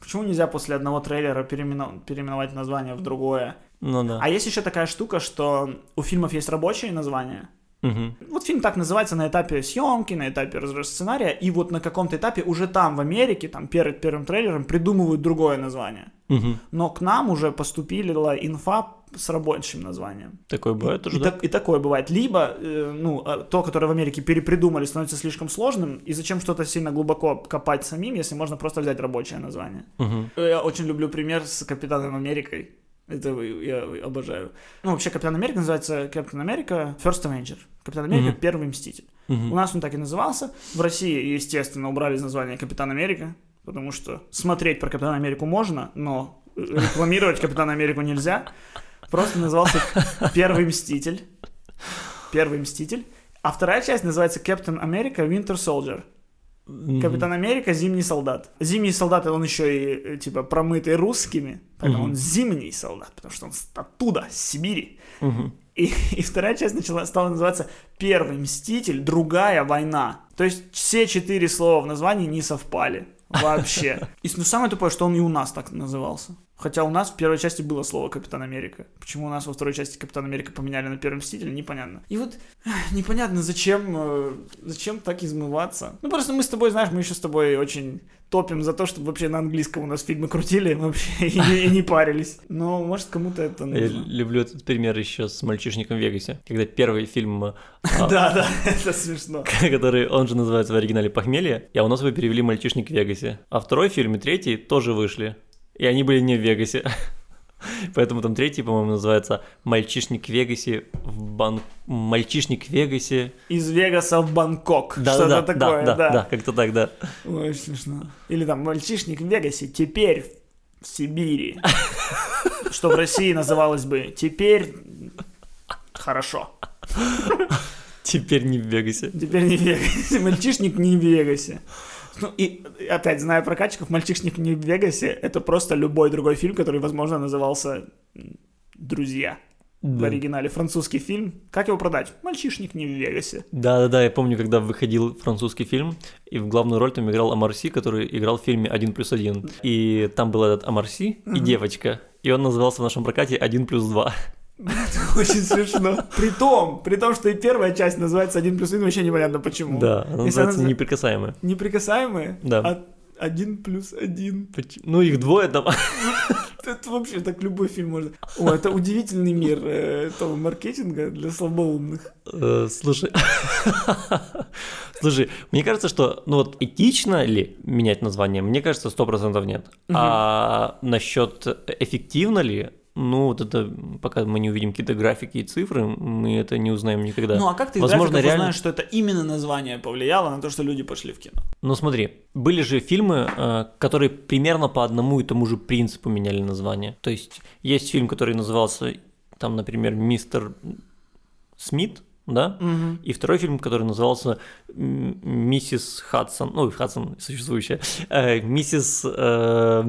почему нельзя после одного трейлера переименов- переименовать название в другое? Ну да. А есть еще такая штука, что у фильмов есть рабочие названия, Мгм. Вот фильм так называется на этапе съемки, на этапе сценария, и вот на каком-то этапе уже там, в Америке, там перед первым трейлером придумывают другое название. Мгм. Но к нам уже поступила инфа с рабочим названием. Такое бывает тоже, И, да? так- и такое бывает. Либо, э, ну, а, то, которое в Америке перепридумали, становится слишком сложным, и зачем что-то сильно глубоко копать самим, если можно просто взять рабочее название. Мгм. Я очень люблю пример с Капитаном Америкой. Это я обожаю. Ну, вообще, Капитан Америка называется Капитан Америка First Avenger. Капитан Америка Мгм. Первый Мститель. Мгм. У нас он так и назывался. В России, естественно, убрали из названия Капитан Америка, потому что смотреть про Капитана Америку можно, но рекламировать Капитана Америку нельзя. Просто назывался Первый Мститель. Первый Мститель. А вторая часть называется Captain America Winter Soldier. Мгм. Капитан Америка Зимний солдат. Зимний солдат, он еще и э, типа промытый русскими, поэтому Мгм. он зимний солдат, потому что он оттуда, с Сибири. Мгм. И, и вторая часть начала, стала называться Первый Мститель, другая война. То есть все четыре слова в названии не совпали вообще. И ну, самое тупое, что он и у нас так назывался. Хотя у нас в первой части было слово Капитан Америка. Почему у нас во второй части Капитан Америка поменяли на Первый Мститель, непонятно. И вот непонятно, зачем, э, зачем так измываться. Ну просто мы с тобой, знаешь, мы еще с тобой очень топим за то, чтобы вообще на английском у нас фильмы крутили вообще и, не- и не парились. Но может кому-то это Я нужно. люблю этот пример еще с «Мальчишником в Вегасе», когда первый фильм, а, Да, да, это смешно. который, он же называется в оригинале «Похмелье», а у нас его перевели «Мальчишник в Вегасе». А второй фильм и третий тоже вышли, и они были не в Вегасе. Поэтому там третий, по-моему, называется «Мальчишник в Вегасе в Бан... Мальчишник в Вегасе». Из Вегаса в Бангкок. Да, Что-то да, такое, да, да. да, да, как-то так, да. Ой, смешно. Или там мальчишник в Вегасе теперь в Сибири. Что в России называлось бы теперь хорошо. Теперь не в Вегасе. Теперь не в Вегасе. Мальчишник не в Вегасе. Ну и опять, зная прокатчиков, «Мальчишник не в Вегасе» — это просто любой другой фильм, который, возможно, назывался «Друзья». В Да. оригинале французский фильм. Как его продать? «Мальчишник не в Вегасе». Да-да-да, я помню, когда выходил французский фильм, и в главную роль там играл Амарси, который играл в фильме «Один плюс один». И там был этот Амарси и девочка, и он назывался в нашем прокате «Один плюс два». Очень смешно. При том, при том, что и первая часть называется «Один плюс один», вообще непонятно почему. Да, она она называется назва- «Неприкасаемые». Неприкасаемые? Да. А один плюс один. Ну, их двое там. Это вообще так любой фильм можно. О, это удивительный мир э, этого маркетинга для слабоумных. Э, Слушай, слушай, мне кажется, что, ну вот, этично ли менять название? Мне кажется, сто процентов нет. А насчет эффективно ли? Ну, вот это, пока мы не увидим какие-то графики и цифры, мы это не узнаем никогда. Ну а как ты Возможно, реально- узнаешь, что это именно название повлияло на то, что люди пошли в кино? Ну смотри, были же фильмы, э, которые примерно по одному и тому же принципу меняли название. То есть есть фильм, который назывался, там, например, «Мистер Смит», да? Мгм. И второй фильм, который назывался «Миссис Хадсон», ну, Хадсон существующая, э, «Миссис э,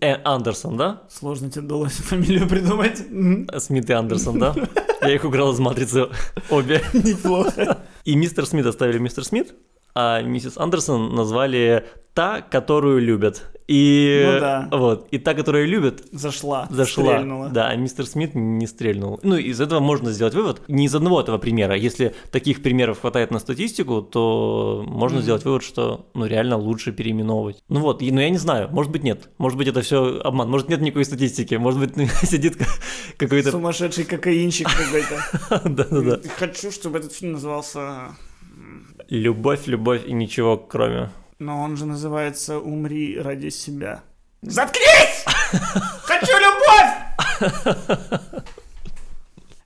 э, Андерсон», да? Сложно тебе удалось фамилию придумать. Смит и Андерсон, да? Я их украл из «Матрицы» обе. Неплохо. И мистер Смит оставили мистер Смит, а миссис Андерсон назвали «Та, которую любят». И Ну да. вот, и та, которую любят, Зашла. зашла. Стрельнула. Да, а мистер Смит не стрельнул. Ну, из этого можно сделать вывод. Не из одного этого примера. Если таких примеров хватает на статистику, то можно Мгм. сделать вывод, что ну реально лучше переименовывать. Ну вот, и- но я не знаю, может быть нет. Может быть это все обман. Может нет никакой статистики. Может быть сидит ка- какой-то... Сумасшедший кокаинчик какой-то. Да-да-да. Хочу, чтобы этот фильм назывался... Любовь, любовь и ничего кроме. Но он же называется «Умри ради себя». Заткнись! Хочу любовь!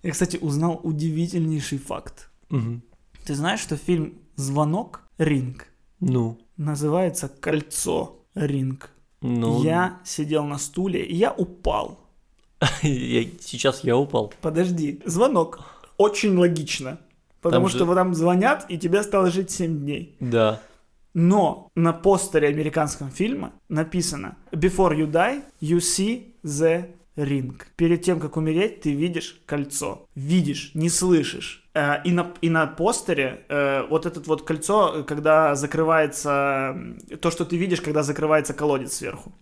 Я, кстати, узнал удивительнейший факт. Мгм. Ты знаешь, что фильм «Звонок. Ринг» Ну, называется «Кольцо. Ринг». ну... Я сидел на стуле, и я упал. Сейчас я упал. Подожди, звонок. Очень логично. Потому Там же- что вот там звонят, и тебе стало жить 7 дней. Да. Но на постере американского фильма написано «Before you die, you see the ring». Перед тем, как умереть, ты видишь кольцо. Видишь, не слышишь. Э, И на, и на постере э, вот это вот кольцо, когда закрывается... То, что ты видишь, когда закрывается колодец сверху.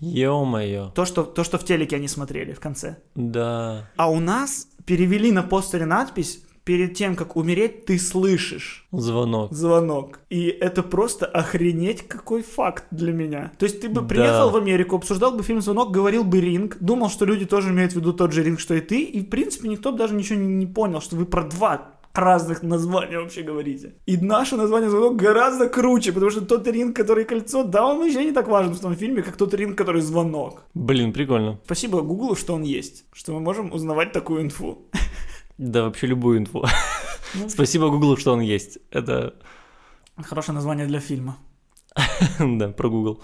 Ё-моё. То, что, то, что в телеке они смотрели в конце. Да. А у нас перевели на постере надпись «Перед тем, как умереть, ты слышишь». Звонок. звонок. И это просто охренеть какой факт для меня. То есть ты бы Да. приехал в Америку, обсуждал бы фильм «Звонок», говорил бы «Ринг», думал, что люди тоже имеют в виду тот же «Ринг», что и ты, и в принципе никто бы даже ничего не, понял, что вы про два разных названия вообще говорите. И наше название «Звонок» гораздо круче, потому что тот ринг, который кольцо, да, он вообще не так важен в том фильме, как тот ринг, который звонок. Блин, прикольно. Спасибо Гуглу, что он есть, что мы можем узнавать такую инфу. Да, вообще любую инфу. Спасибо Гуглу, что он есть. Это, Хорошее название для фильма. да, про Google.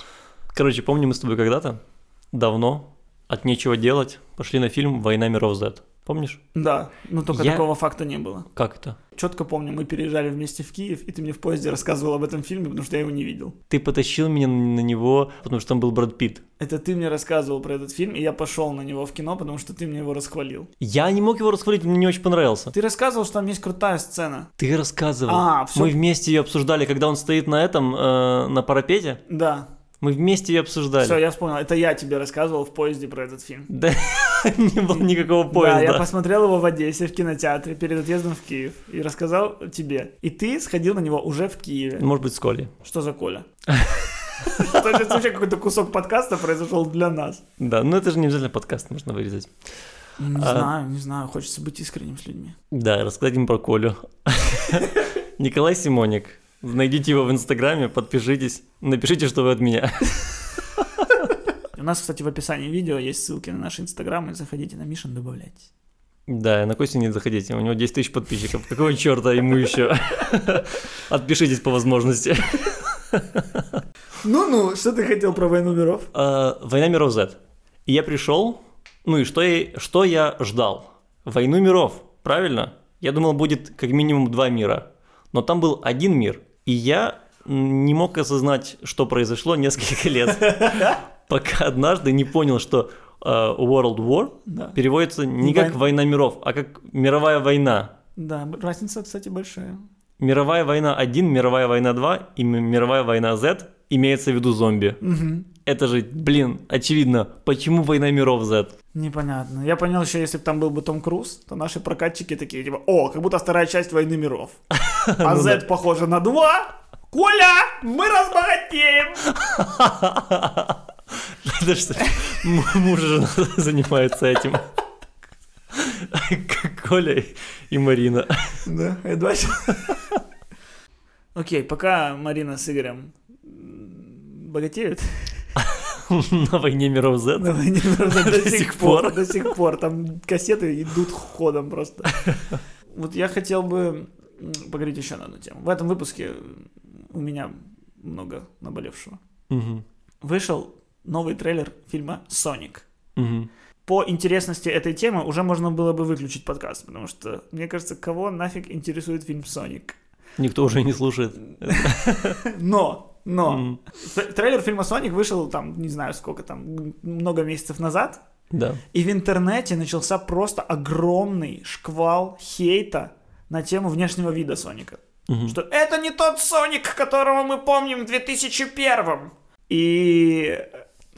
Короче, помню мы с тобой когда-то, давно, от нечего делать, пошли на фильм «Война миров Z». Помнишь? Да, но только Я- такого факта не было. Как это? Четко помню, мы переезжали вместе в Киев, и ты мне в поезде рассказывал об этом фильме, потому что я его не видел. Ты потащил меня на него, потому что там был Брэд Питт. Это ты мне рассказывал про этот фильм, и я пошел на него в кино, потому что ты мне его расхвалил. Я не мог его расхвалить, мне не очень понравился. Ты рассказывал, что там есть крутая сцена. Ты рассказывал. А, всё. Мы вместе ее обсуждали, когда он стоит на этом, э, на парапете. Да. Мы вместе ее обсуждали. Все, я вспомнил. Это я тебе рассказывал в поезде про этот фильм. Да, не было никакого Да, поезда. я посмотрел его в Одессе в кинотеатре перед отъездом в Киев и рассказал тебе. И ты сходил на него уже в Киеве. Может быть, с Колей. Что за Коля? То есть вообще какой-то кусок подкаста произошел для нас. Да, но это же не обязательно подкаст, можно вырезать. Не А- знаю, не знаю. Хочется быть искренним с людьми. Да, рассказать им про Колю. Николай Симоник. Найдите его в Инстаграме, подпишитесь, напишите, что вы от меня. У нас, кстати, в описании видео есть ссылки на наш инстаграм, и заходите на Мишин, добавляйтесь. Да, на Костю не заходите, у него 10 тысяч подписчиков. Какого черта ему еще? Отпишитесь по возможности. Ну-ну, что ты хотел про войну миров? А, Война миров Z. И я пришел, ну и что я, что я ждал? Войну миров, правильно? Я думал, будет как минимум два мира. Но там был один мир. И я не мог осознать, что произошло несколько лет. Пока однажды не понял, что э, World War Да. переводится не как Войн- война миров, а как мировая война. Да, разница, кстати, большая. Мировая война 1, мировая война 2 и мировая война Z имеется в виду зомби. Мгм. Это же, блин, очевидно, почему война миров Z? Непонятно. Я понял еще, если бы там был бы Том Круз, то наши прокатчики такие, типа, о, как будто вторая часть войны миров. А Ну Z похоже на два. Коля, мы разбогатеем! Это что, муж и жена занимаются этим. Коля и Марина. Да, и два. Окей, пока Марина с Игорем богатеют, На войне миров Z. на войне миров до До сих пор, до сих пор, там кассеты идут ходом просто. Вот я хотел бы поговорить еще на одну тему. В этом выпуске у меня много наболевшего. Мгм. Вышел новый трейлер фильма «Соник». Мгм. по интересности этой темы уже можно было бы выключить подкаст, потому что, мне кажется, кого нафиг интересует фильм «Соник»? Никто уже не слушает. Но, но, трейлер фильма «Соник» вышел там, не знаю сколько там, много месяцев назад, Да. и в интернете начался просто огромный шквал хейта на тему внешнего вида Соника. Мгм. Что это не тот Соник, которого мы помним в 2001 И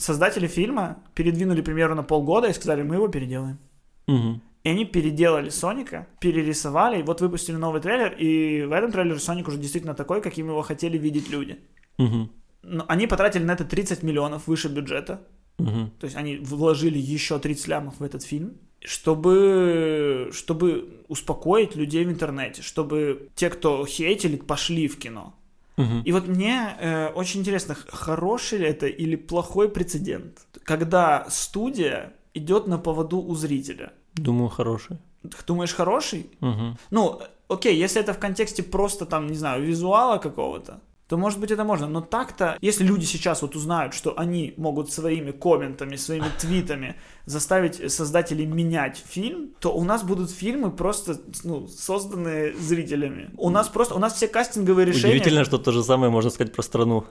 создатели фильма передвинули примерно на полгода и сказали, мы его переделаем. Мгм. И они переделали Соника, перерисовали, и вот выпустили новый трейлер, и в этом трейлере Соник уже действительно такой, каким его хотели видеть люди. Мгм. Но они потратили на это 30 миллионов выше бюджета, Мгм. то есть они вложили еще 30 лямов в этот фильм, чтобы, чтобы успокоить людей в интернете, чтобы те, кто хейтили, пошли в кино. Мгм. И вот мне э, очень интересно, хороший ли это или плохой прецедент, когда студия идет на поводу у зрителя. Думаю, хороший. Ты думаешь, хороший? Мгм. Ну, окей, если это в контексте просто там, не знаю, визуала какого-то, то может быть это можно. Но так-то, если люди сейчас вот узнают, что они могут своими комментами, своими твитами заставить создателей менять фильм, то у нас будут фильмы просто ну, созданные зрителями. У нас просто, у нас все кастинговые решения... Удивительно, что то же самое можно сказать про страну.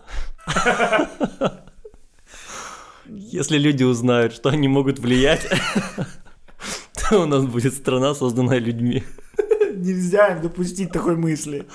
Если люди узнают, что они могут влиять, то у нас будет страна, созданная людьми. Нельзя им допустить такой мысли.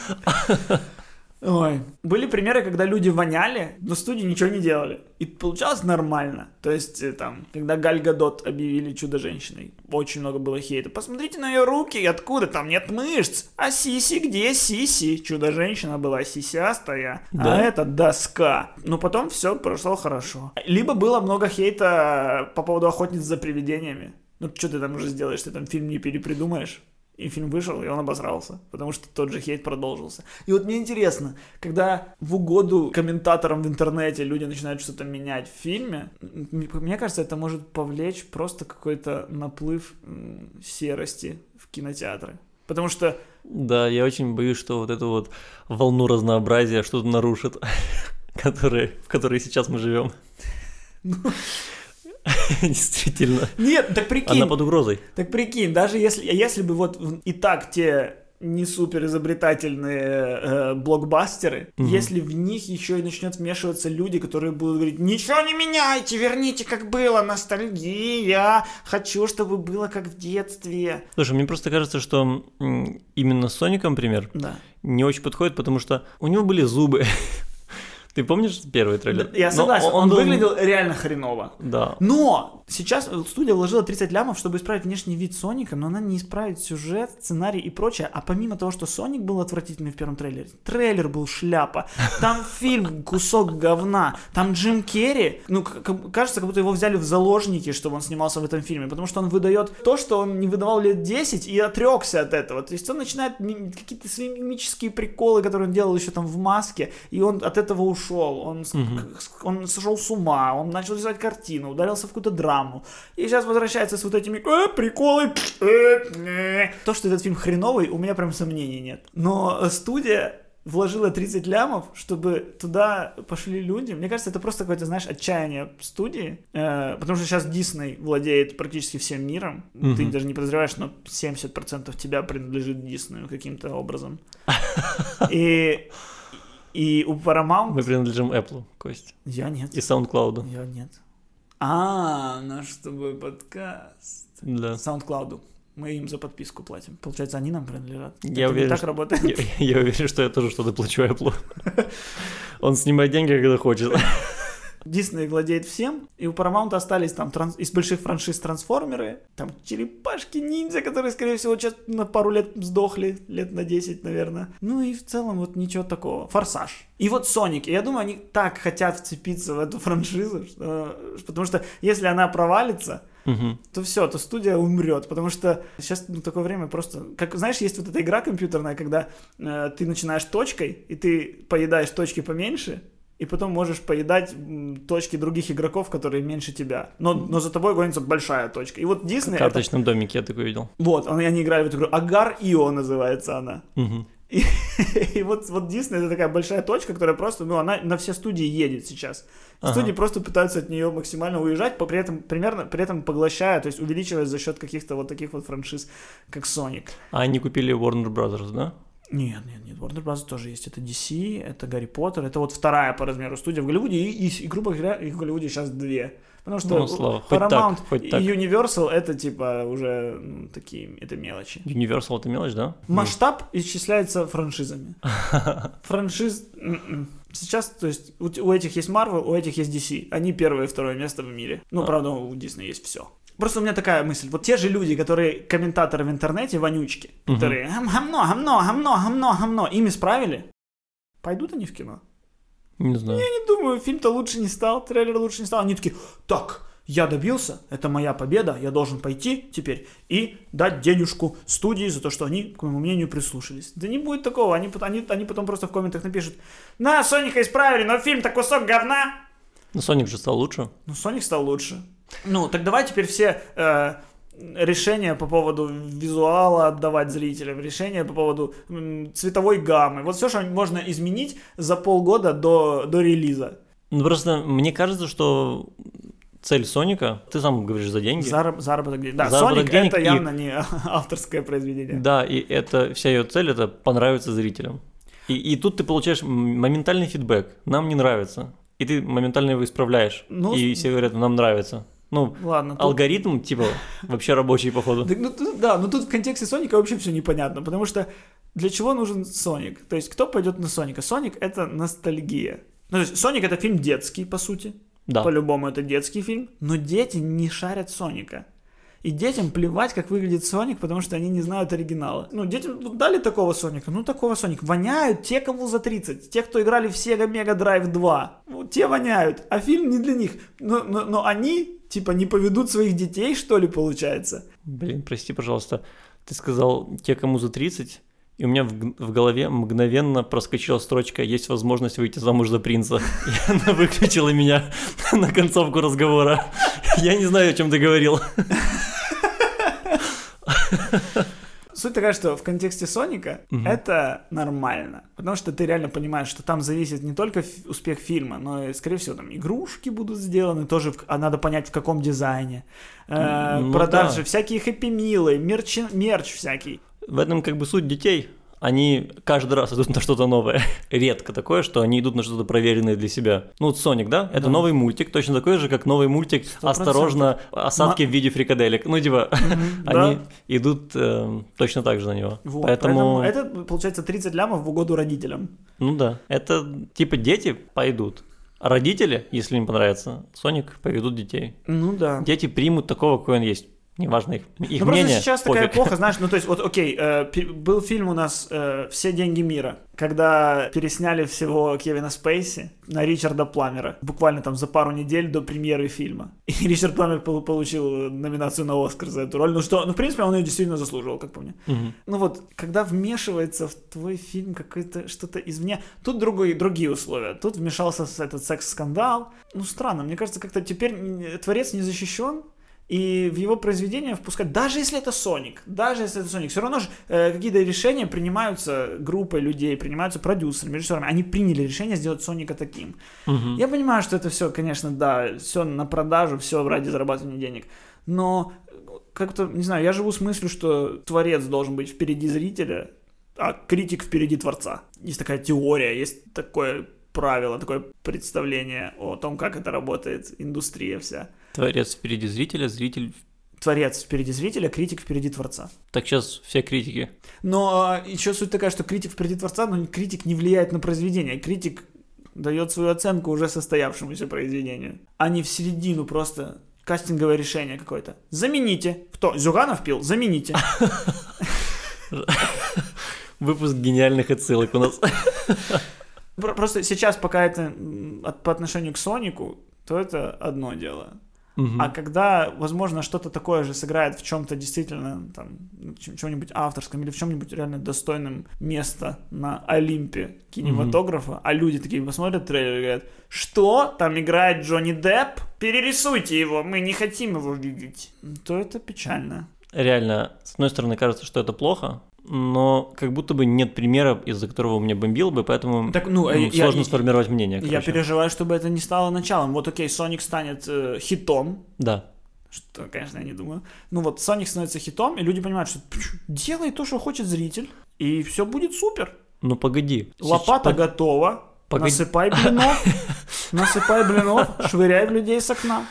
Ой. Были примеры, когда люди воняли, но студии ничего не делали. И получалось нормально. То есть, э, там, когда Галь Гадот объявили Чудо-женщиной, очень много было хейта. Посмотрите на ее руки, откуда там нет мышц. А сиси где сиси? Чудо-женщина была сисястая, а Да. это доска. Но потом все прошло хорошо. Либо было много хейта по поводу охотниц за привидениями. Ну, что ты там уже сделаешь, ты там фильм не перепридумаешь. И фильм вышел, и он обосрался, потому что тот же хейт продолжился. И вот мне интересно, когда в угоду комментаторам в интернете люди начинают что-то менять в фильме, мне кажется, это может повлечь просто какой-то наплыв серости в кинотеатры. Потому что Да, я очень боюсь, что вот эту вот волну разнообразия что-то нарушит, в которой сейчас мы живем. Действительно. Нет, так прикинь, Она под угрозой. так прикинь, даже если, если бы вот и так те не супер изобретательные э, блокбастеры, Мгм. если в них еще и начнет вмешиваться люди, которые будут говорить, ничего не меняйте, верните как было, ностальгия, хочу, чтобы было как в детстве. Слушай, мне просто кажется, что именно с Соником пример Да. не очень подходит, потому что у него были зубы. Ты помнишь первый трейлер? Я согласен, он, был- выглядел реально хреново. Да. Но сейчас студия вложила 30 лямов, чтобы исправить внешний вид Соника, но она не исправит сюжет, сценарий и прочее. А помимо того, что Соник был отвратительный в первом трейлере, трейлер был шляпа, там фильм кусок говна, там Джим Керри, ну, кажется, как будто его взяли в заложники, чтобы он снимался в этом фильме, потому что он выдает то, что он не выдавал лет 10 и отрекся от этого. То есть он начинает какие-то свои мимические приколы, которые он делал еще там в маске, и он от этого ушел. Он, с- к- с- он сошел с ума, он начал рисовать картину, ударился в какую-то драму. И сейчас возвращается с вот этими «Э, приколы. э, э». То, что этот фильм хреновый, у меня прям сомнений нет. Но э, студия вложила 30 лямов, чтобы туда пошли люди. Мне кажется, это просто какое-то, знаешь, отчаяние студии. Э, потому что сейчас Дисней владеет практически всем миром. Ты Мгм. даже не подозреваешь, но 70% тебя принадлежит Диснею каким-то образом. И, и у Paramount... Мы принадлежим Apple, Кость. Я нет. И SoundCloud. Я нет. А, наш с тобой подкаст. Да. SoundCloud. Мы им за подписку платим. Получается, они нам принадлежат. Я Это не уверен, так что- работает. Я, я уверен, что я тоже что-то плачу Apple. Он снимает деньги, когда хочет. Дисней владеет всем, и у Paramount остались там транс- из больших франшиз трансформеры, там черепашки-ниндзя, которые, скорее всего, сейчас на пару лет сдохли, лет на 10, наверное. Ну и в целом вот ничего такого. Форсаж. И вот Соник. И я думаю, они так хотят вцепиться в эту франшизу, что- потому что если она провалится, Мгм. то все, то студия умрет, потому что сейчас ну, такое время просто, как знаешь, есть вот эта игра компьютерная, когда э, ты начинаешь точкой и ты поедаешь точки поменьше, и потом можешь поедать точки других игроков, которые меньше тебя, но, но за тобой гонится большая точка. И вот В Дисней, это- карточном домике я такой видел. вот, они, они играли в эту игру, Агар Ио называется она. Мгм. И, и вот, вот Disney это такая большая точка, которая просто, ну, она на все студии едет сейчас. Ага. Студии просто пытаются от нее максимально уезжать, по- при этом, примерно, при этом поглощая, то есть увеличивая за счет каких-то вот таких вот франшиз, как Sonic. А они купили Warner Brothers, да? Нет, нет, нет, Warner Bros. тоже есть. Это DC, это Гарри Поттер, это вот вторая по размеру студия в Голливуде, и, и, и грубо говоря, их в Голливуде сейчас две. Потому что Ну, слава, так, Paramount хоть и так. Universal это типа уже ну, такие, это мелочи. Universal это мелочь, да? Масштаб исчисляется франшизами. Франшиз... м-м. Сейчас, то есть, у этих есть Marvel, у этих есть DC. Они первое и второе место в мире. Ну, А. правда, у Disney есть все. Просто у меня такая мысль. Вот те же люди, которые комментаторы в интернете, вонючки, Мгм. которые «Гам- гамно, гамно, гамно, гамно, гамно, ими справили, пойдут они в кино? Не знаю. Я не думаю, фильм-то лучше не стал, трейлер лучше не стал. Они такие, так, я добился, это моя победа, я должен пойти теперь и дать денежку студии за то, что они, к моему мнению, прислушались. Да не будет такого, они, они, они потом просто в комментах напишут, на, Соника исправили, но фильм-то кусок говна. Но Sonic же стал лучше. Ну, Соник стал лучше. Ну, так давай теперь все э, решения по поводу визуала отдавать зрителям, решения по поводу м, цветовой гаммы. Вот все, что можно изменить за полгода до, до релиза. Ну просто мне кажется, что цель Соника, ты сам говоришь за деньги. Зараб- заработок денег. Да, Заработок Соник денег это и- явно не авторское произведение. Да, и это вся ее цель это понравиться зрителям. И, и тут ты получаешь моментальный фидбэк. Нам не нравится. И ты моментально его исправляешь. Ну, и все говорят, нам нравится. Ну, Ладно. тут- алгоритм, типа, вообще рабочий, походу. Так, ну, тут- да, но тут в контексте Соника вообще все непонятно, потому что для чего нужен Соник? То есть кто пойдет на Соника? Соник это ностальгия. Ну, то есть Соник это фильм детский, по сути. Да. По-любому это детский фильм. Но дети не шарят Соника. И детям плевать, как выглядит Соник, потому что они не знают оригинала. Ну, детям дали такого Соника, ну такого Соника. Воняют те, кому за 30. Те, кто играли в Sega Mega Drive 2. Ну, те воняют, а фильм не для них. Но, но, но они, типа, не поведут своих детей, что ли, получается? Блин, прости, пожалуйста. Ты сказал те, кому за 30, и у меня в, в голове мгновенно проскочила строчка «Есть возможность выйти замуж за принца». И она выключила меня на концовку разговора. Я не знаю, о чем ты говорил. Суть такая, что в контексте Соника Мгм. это нормально. Потому что ты реально понимаешь, что там зависит не только успех фильма, но и, скорее всего, там игрушки будут сделаны, тоже в- а надо понять, в каком дизайне. Э, Ну продажи, да. всякие хэппи-милы, мерч, мерч всякий. В этом как бы суть детей. Они каждый раз идут на что-то новое. Редко такое, что они идут на что-то проверенное для себя. Ну вот Соник, да? Это Да. новый мультик, точно такой же, как новый мультик Сто «Осторожно, осадки в виде фрикаделек». Ну типа, они идут э, точно так же на него. Вот, Поэтому, это, получается, 30 лямов в угоду родителям. ну да, это типа дети пойдут. А родители, если им понравится Соник, поведут детей. Ну да. Дети примут такого, какой он есть. Неважно их, их Ну, мнение. просто сейчас такая пофиг. эпоха, знаешь, ну то есть вот окей, э, был фильм у нас э, «Все деньги мира», когда пересняли всего Кевина Спейси на Ричарда Пламера, буквально там за пару недель до премьеры фильма. И Ричард Пламер пол- получил номинацию на Оскар за эту роль, ну что, ну в принципе он ее действительно заслуживал, как по мне. Мгм. Ну вот, когда вмешивается в твой фильм какое-то что-то извне, тут другие, другие условия. Тут вмешался этот секс-скандал. Ну странно, мне кажется, как-то теперь творец не защищен, и в его произведение впускать, даже если это Соник, даже если это Соник, все равно же э, какие-то решения принимаются группой людей, принимаются продюсерами, режиссерами. Они приняли решение сделать Соника таким. Мгм. Я понимаю, что это все, конечно, да, все на продажу, все ради зарабатывания денег. Но как-то, не знаю, я живу с мыслью, что творец должен быть впереди зрителя, а критик впереди творца. Есть такая теория, есть такое правило, такое представление о том, как это работает, индустрия вся. Творец впереди зрителя, зритель... Творец впереди зрителя, критик впереди творца. Так сейчас все критики. Но еще суть такая, что критик впереди творца, но критик не влияет на произведение. Критик дает свою оценку уже состоявшемуся произведению, а не в середину просто кастинговое решение какое-то. Замените. Кто? Зюганов пил? Замените. Выпуск гениальных отсылок у нас. Про- Просто сейчас, пока это по отношению к Сонику, то это одно дело. Мгм. А когда, возможно, что-то такое же сыграет в чем-то действительно, там, ну, чем- чем-нибудь авторском или в чем-нибудь реально достойном места на Олимпе кинематографа, а люди такие посмотрят трейлер и говорят, что, там играет Джонни Депп? Перерисуйте его, мы не хотим его видеть. То это печально. Реально, с одной стороны, кажется, что это плохо, но как будто бы нет примера, из-за которого меня бомбило бы, поэтому Так, ну, я- сложно я- сформировать мнение. Я короче. переживаю, чтобы это не стало началом. Вот окей, Sonic станет э, хитом, Да. что, конечно, я не думаю. Ну вот, Sonic становится хитом, и люди понимают, что «Пф, делай то, что хочет зритель, и все будет супер. Ну погоди. Лопата Сейчас- готова, Погоди. насыпай блинов, насыпай блинов, швыряй в людей с окна.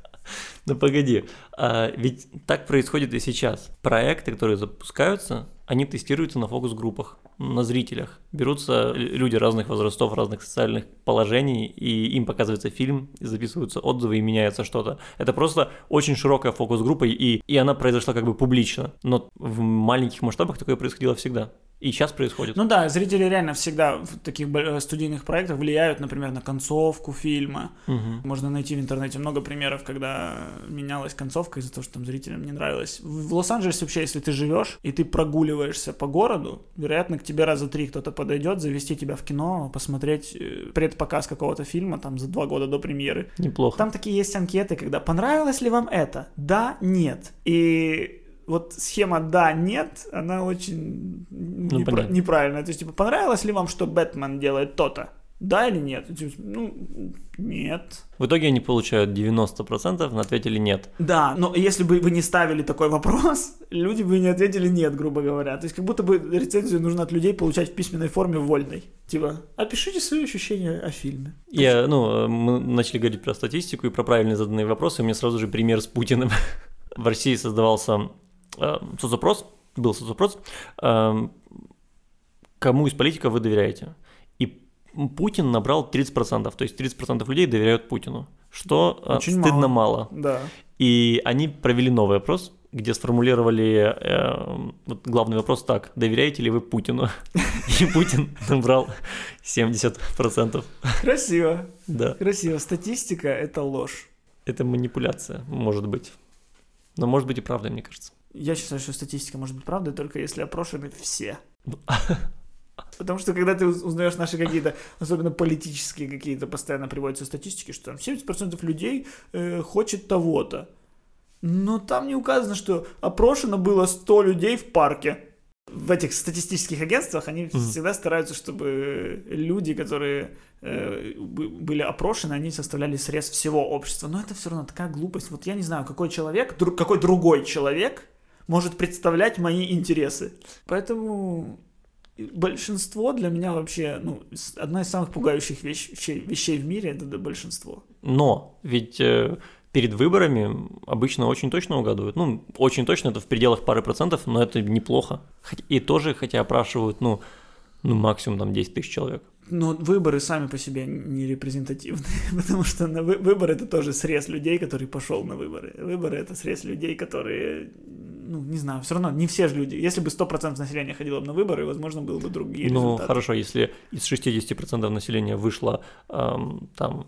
Ну погоди, а, ведь так происходит и сейчас. Проекты, которые запускаются, они тестируются на фокус-группах, на зрителях. Берутся люди разных возрастов, разных социальных положений, и им показывается фильм, и записываются отзывы, и меняется что-то. Это просто очень широкая фокус-группа, и, и она произошла как бы публично. Но в маленьких масштабах такое происходило всегда. И сейчас происходит. Ну да, зрители реально всегда в таких э, студийных проектах влияют, например, на концовку фильма. Мгм. Можно найти в интернете много примеров, когда менялась концовка из-за того, что там зрителям не нравилось. В в Лос-Анджелесе вообще, если ты живешь и ты прогуливаешься по городу, вероятно, к тебе раза три кто-то подойдет, завести тебя в кино, посмотреть э, предпоказ какого-то фильма там за два года до премьеры. Неплохо. Там такие есть анкеты, когда понравилось ли вам это? Да, нет. И вот схема да, нет, она очень непра- понятно. неправильная. То есть, типа, понравилось ли вам, что Бэтмен делает то-то? Да или нет? Ну, нет. В итоге они получают 90%, но ответили нет. Да, но если бы вы не ставили такой вопрос, люди бы не ответили нет, грубо говоря. То есть, как будто бы рецензию нужно от людей получать в письменной форме вольной. Типа, опишите свои ощущения о фильме. Я, ну, э, мы начали говорить про статистику и про правильно заданные вопросы, у меня сразу же пример с Путиным. В России создавался э, соцопрос, был соцопрос, э, кому из политиков вы доверяете? Путин набрал 30%, то есть 30% людей доверяют Путину, что э, Очень стыдно мало. Да. И они провели новый опрос, где сформулировали э, вот главный вопрос так, доверяете ли вы Путину? И Путин набрал 70%. Красиво. Да. Красиво. Статистика — это ложь. Это манипуляция, может быть. Но может быть и правда, мне кажется. Я считаю, что статистика может быть правдой, только если опрошены все. Потому что когда ты уз- узнаешь наши какие-то, особенно политические какие-то, постоянно приводятся статистики, что там 70% людей э, хочет того-то. Но там не указано, что опрошено было 100 людей в парке. В этих статистических агентствах они Мгм. всегда стараются, чтобы люди, которые э, бы- были опрошены, они составляли срез всего общества. Но это все равно такая глупость. Вот я не знаю, какой человек, дру- какой другой человек может представлять мои интересы. Поэтому большинство для меня вообще, ну, одна из самых пугающих вещ- вещей, вещей в мире это да, большинство. Но ведь э, перед выборами обычно очень точно угадывают. Ну, очень точно, это в пределах пары процентов, но это неплохо. И тоже, хотя опрашивают, ну, ну максимум там 10 тысяч человек. Но выборы сами по себе не репрезентативны, потому что на вы- выборы это тоже срез людей, который пошел на выборы. Выборы это срез людей, которые, ну, не знаю, все равно не все же люди. Если бы 100% населения ходило бы на выборы, возможно, было бы другие Ну, результаты. хорошо, если из 60% населения вышло эм, там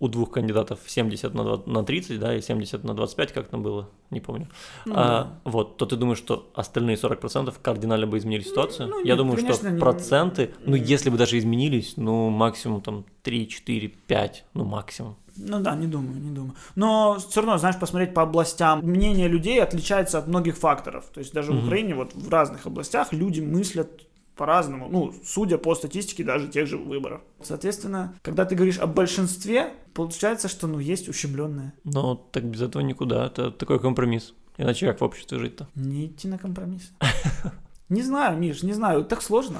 у двух кандидатов 70 на, два- на 30, да, и 70 на 25, как там было, не помню. Ну, А, вот, то ты думаешь, что остальные 40% кардинально бы изменили ситуацию? ну, Я нет, думаю, конечно, что не- проценты, ну, если бы даже изменились, ну, максимум там 3, 4, 5, ну, максимум. Ну да, не думаю, не думаю. Но все равно, знаешь, посмотреть по областям, мнение людей отличается от многих факторов. То есть даже в Мгм. Украине вот в разных областях люди мыслят по-разному, ну, судя по статистике даже тех же выборов. Соответственно, когда ты говоришь о большинстве, получается, что, ну, есть ущемленные. Но так без этого никуда, это такой компромисс. Иначе как в обществе жить-то? Не идти на компромисс. Не знаю, Миш, не знаю, так сложно.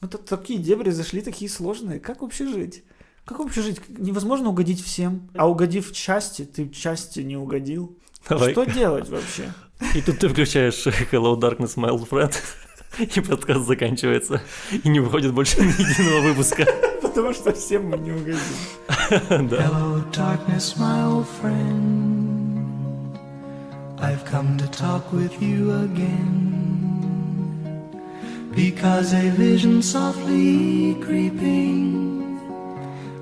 Это такие дебри зашли, такие сложные. Как вообще жить? Как вообще жить? Невозможно угодить всем. А угодив части, ты части не угодил. Давай. Что делать вообще? И тут ты включаешь Hello Darkness, my old friend, и подкаст заканчивается, и не выходит больше ни единого выпуска. Потому что всем мы не угодим. Да. Hello, darkness, my old friend. I've come to talk with you again. Because a vision softly creeping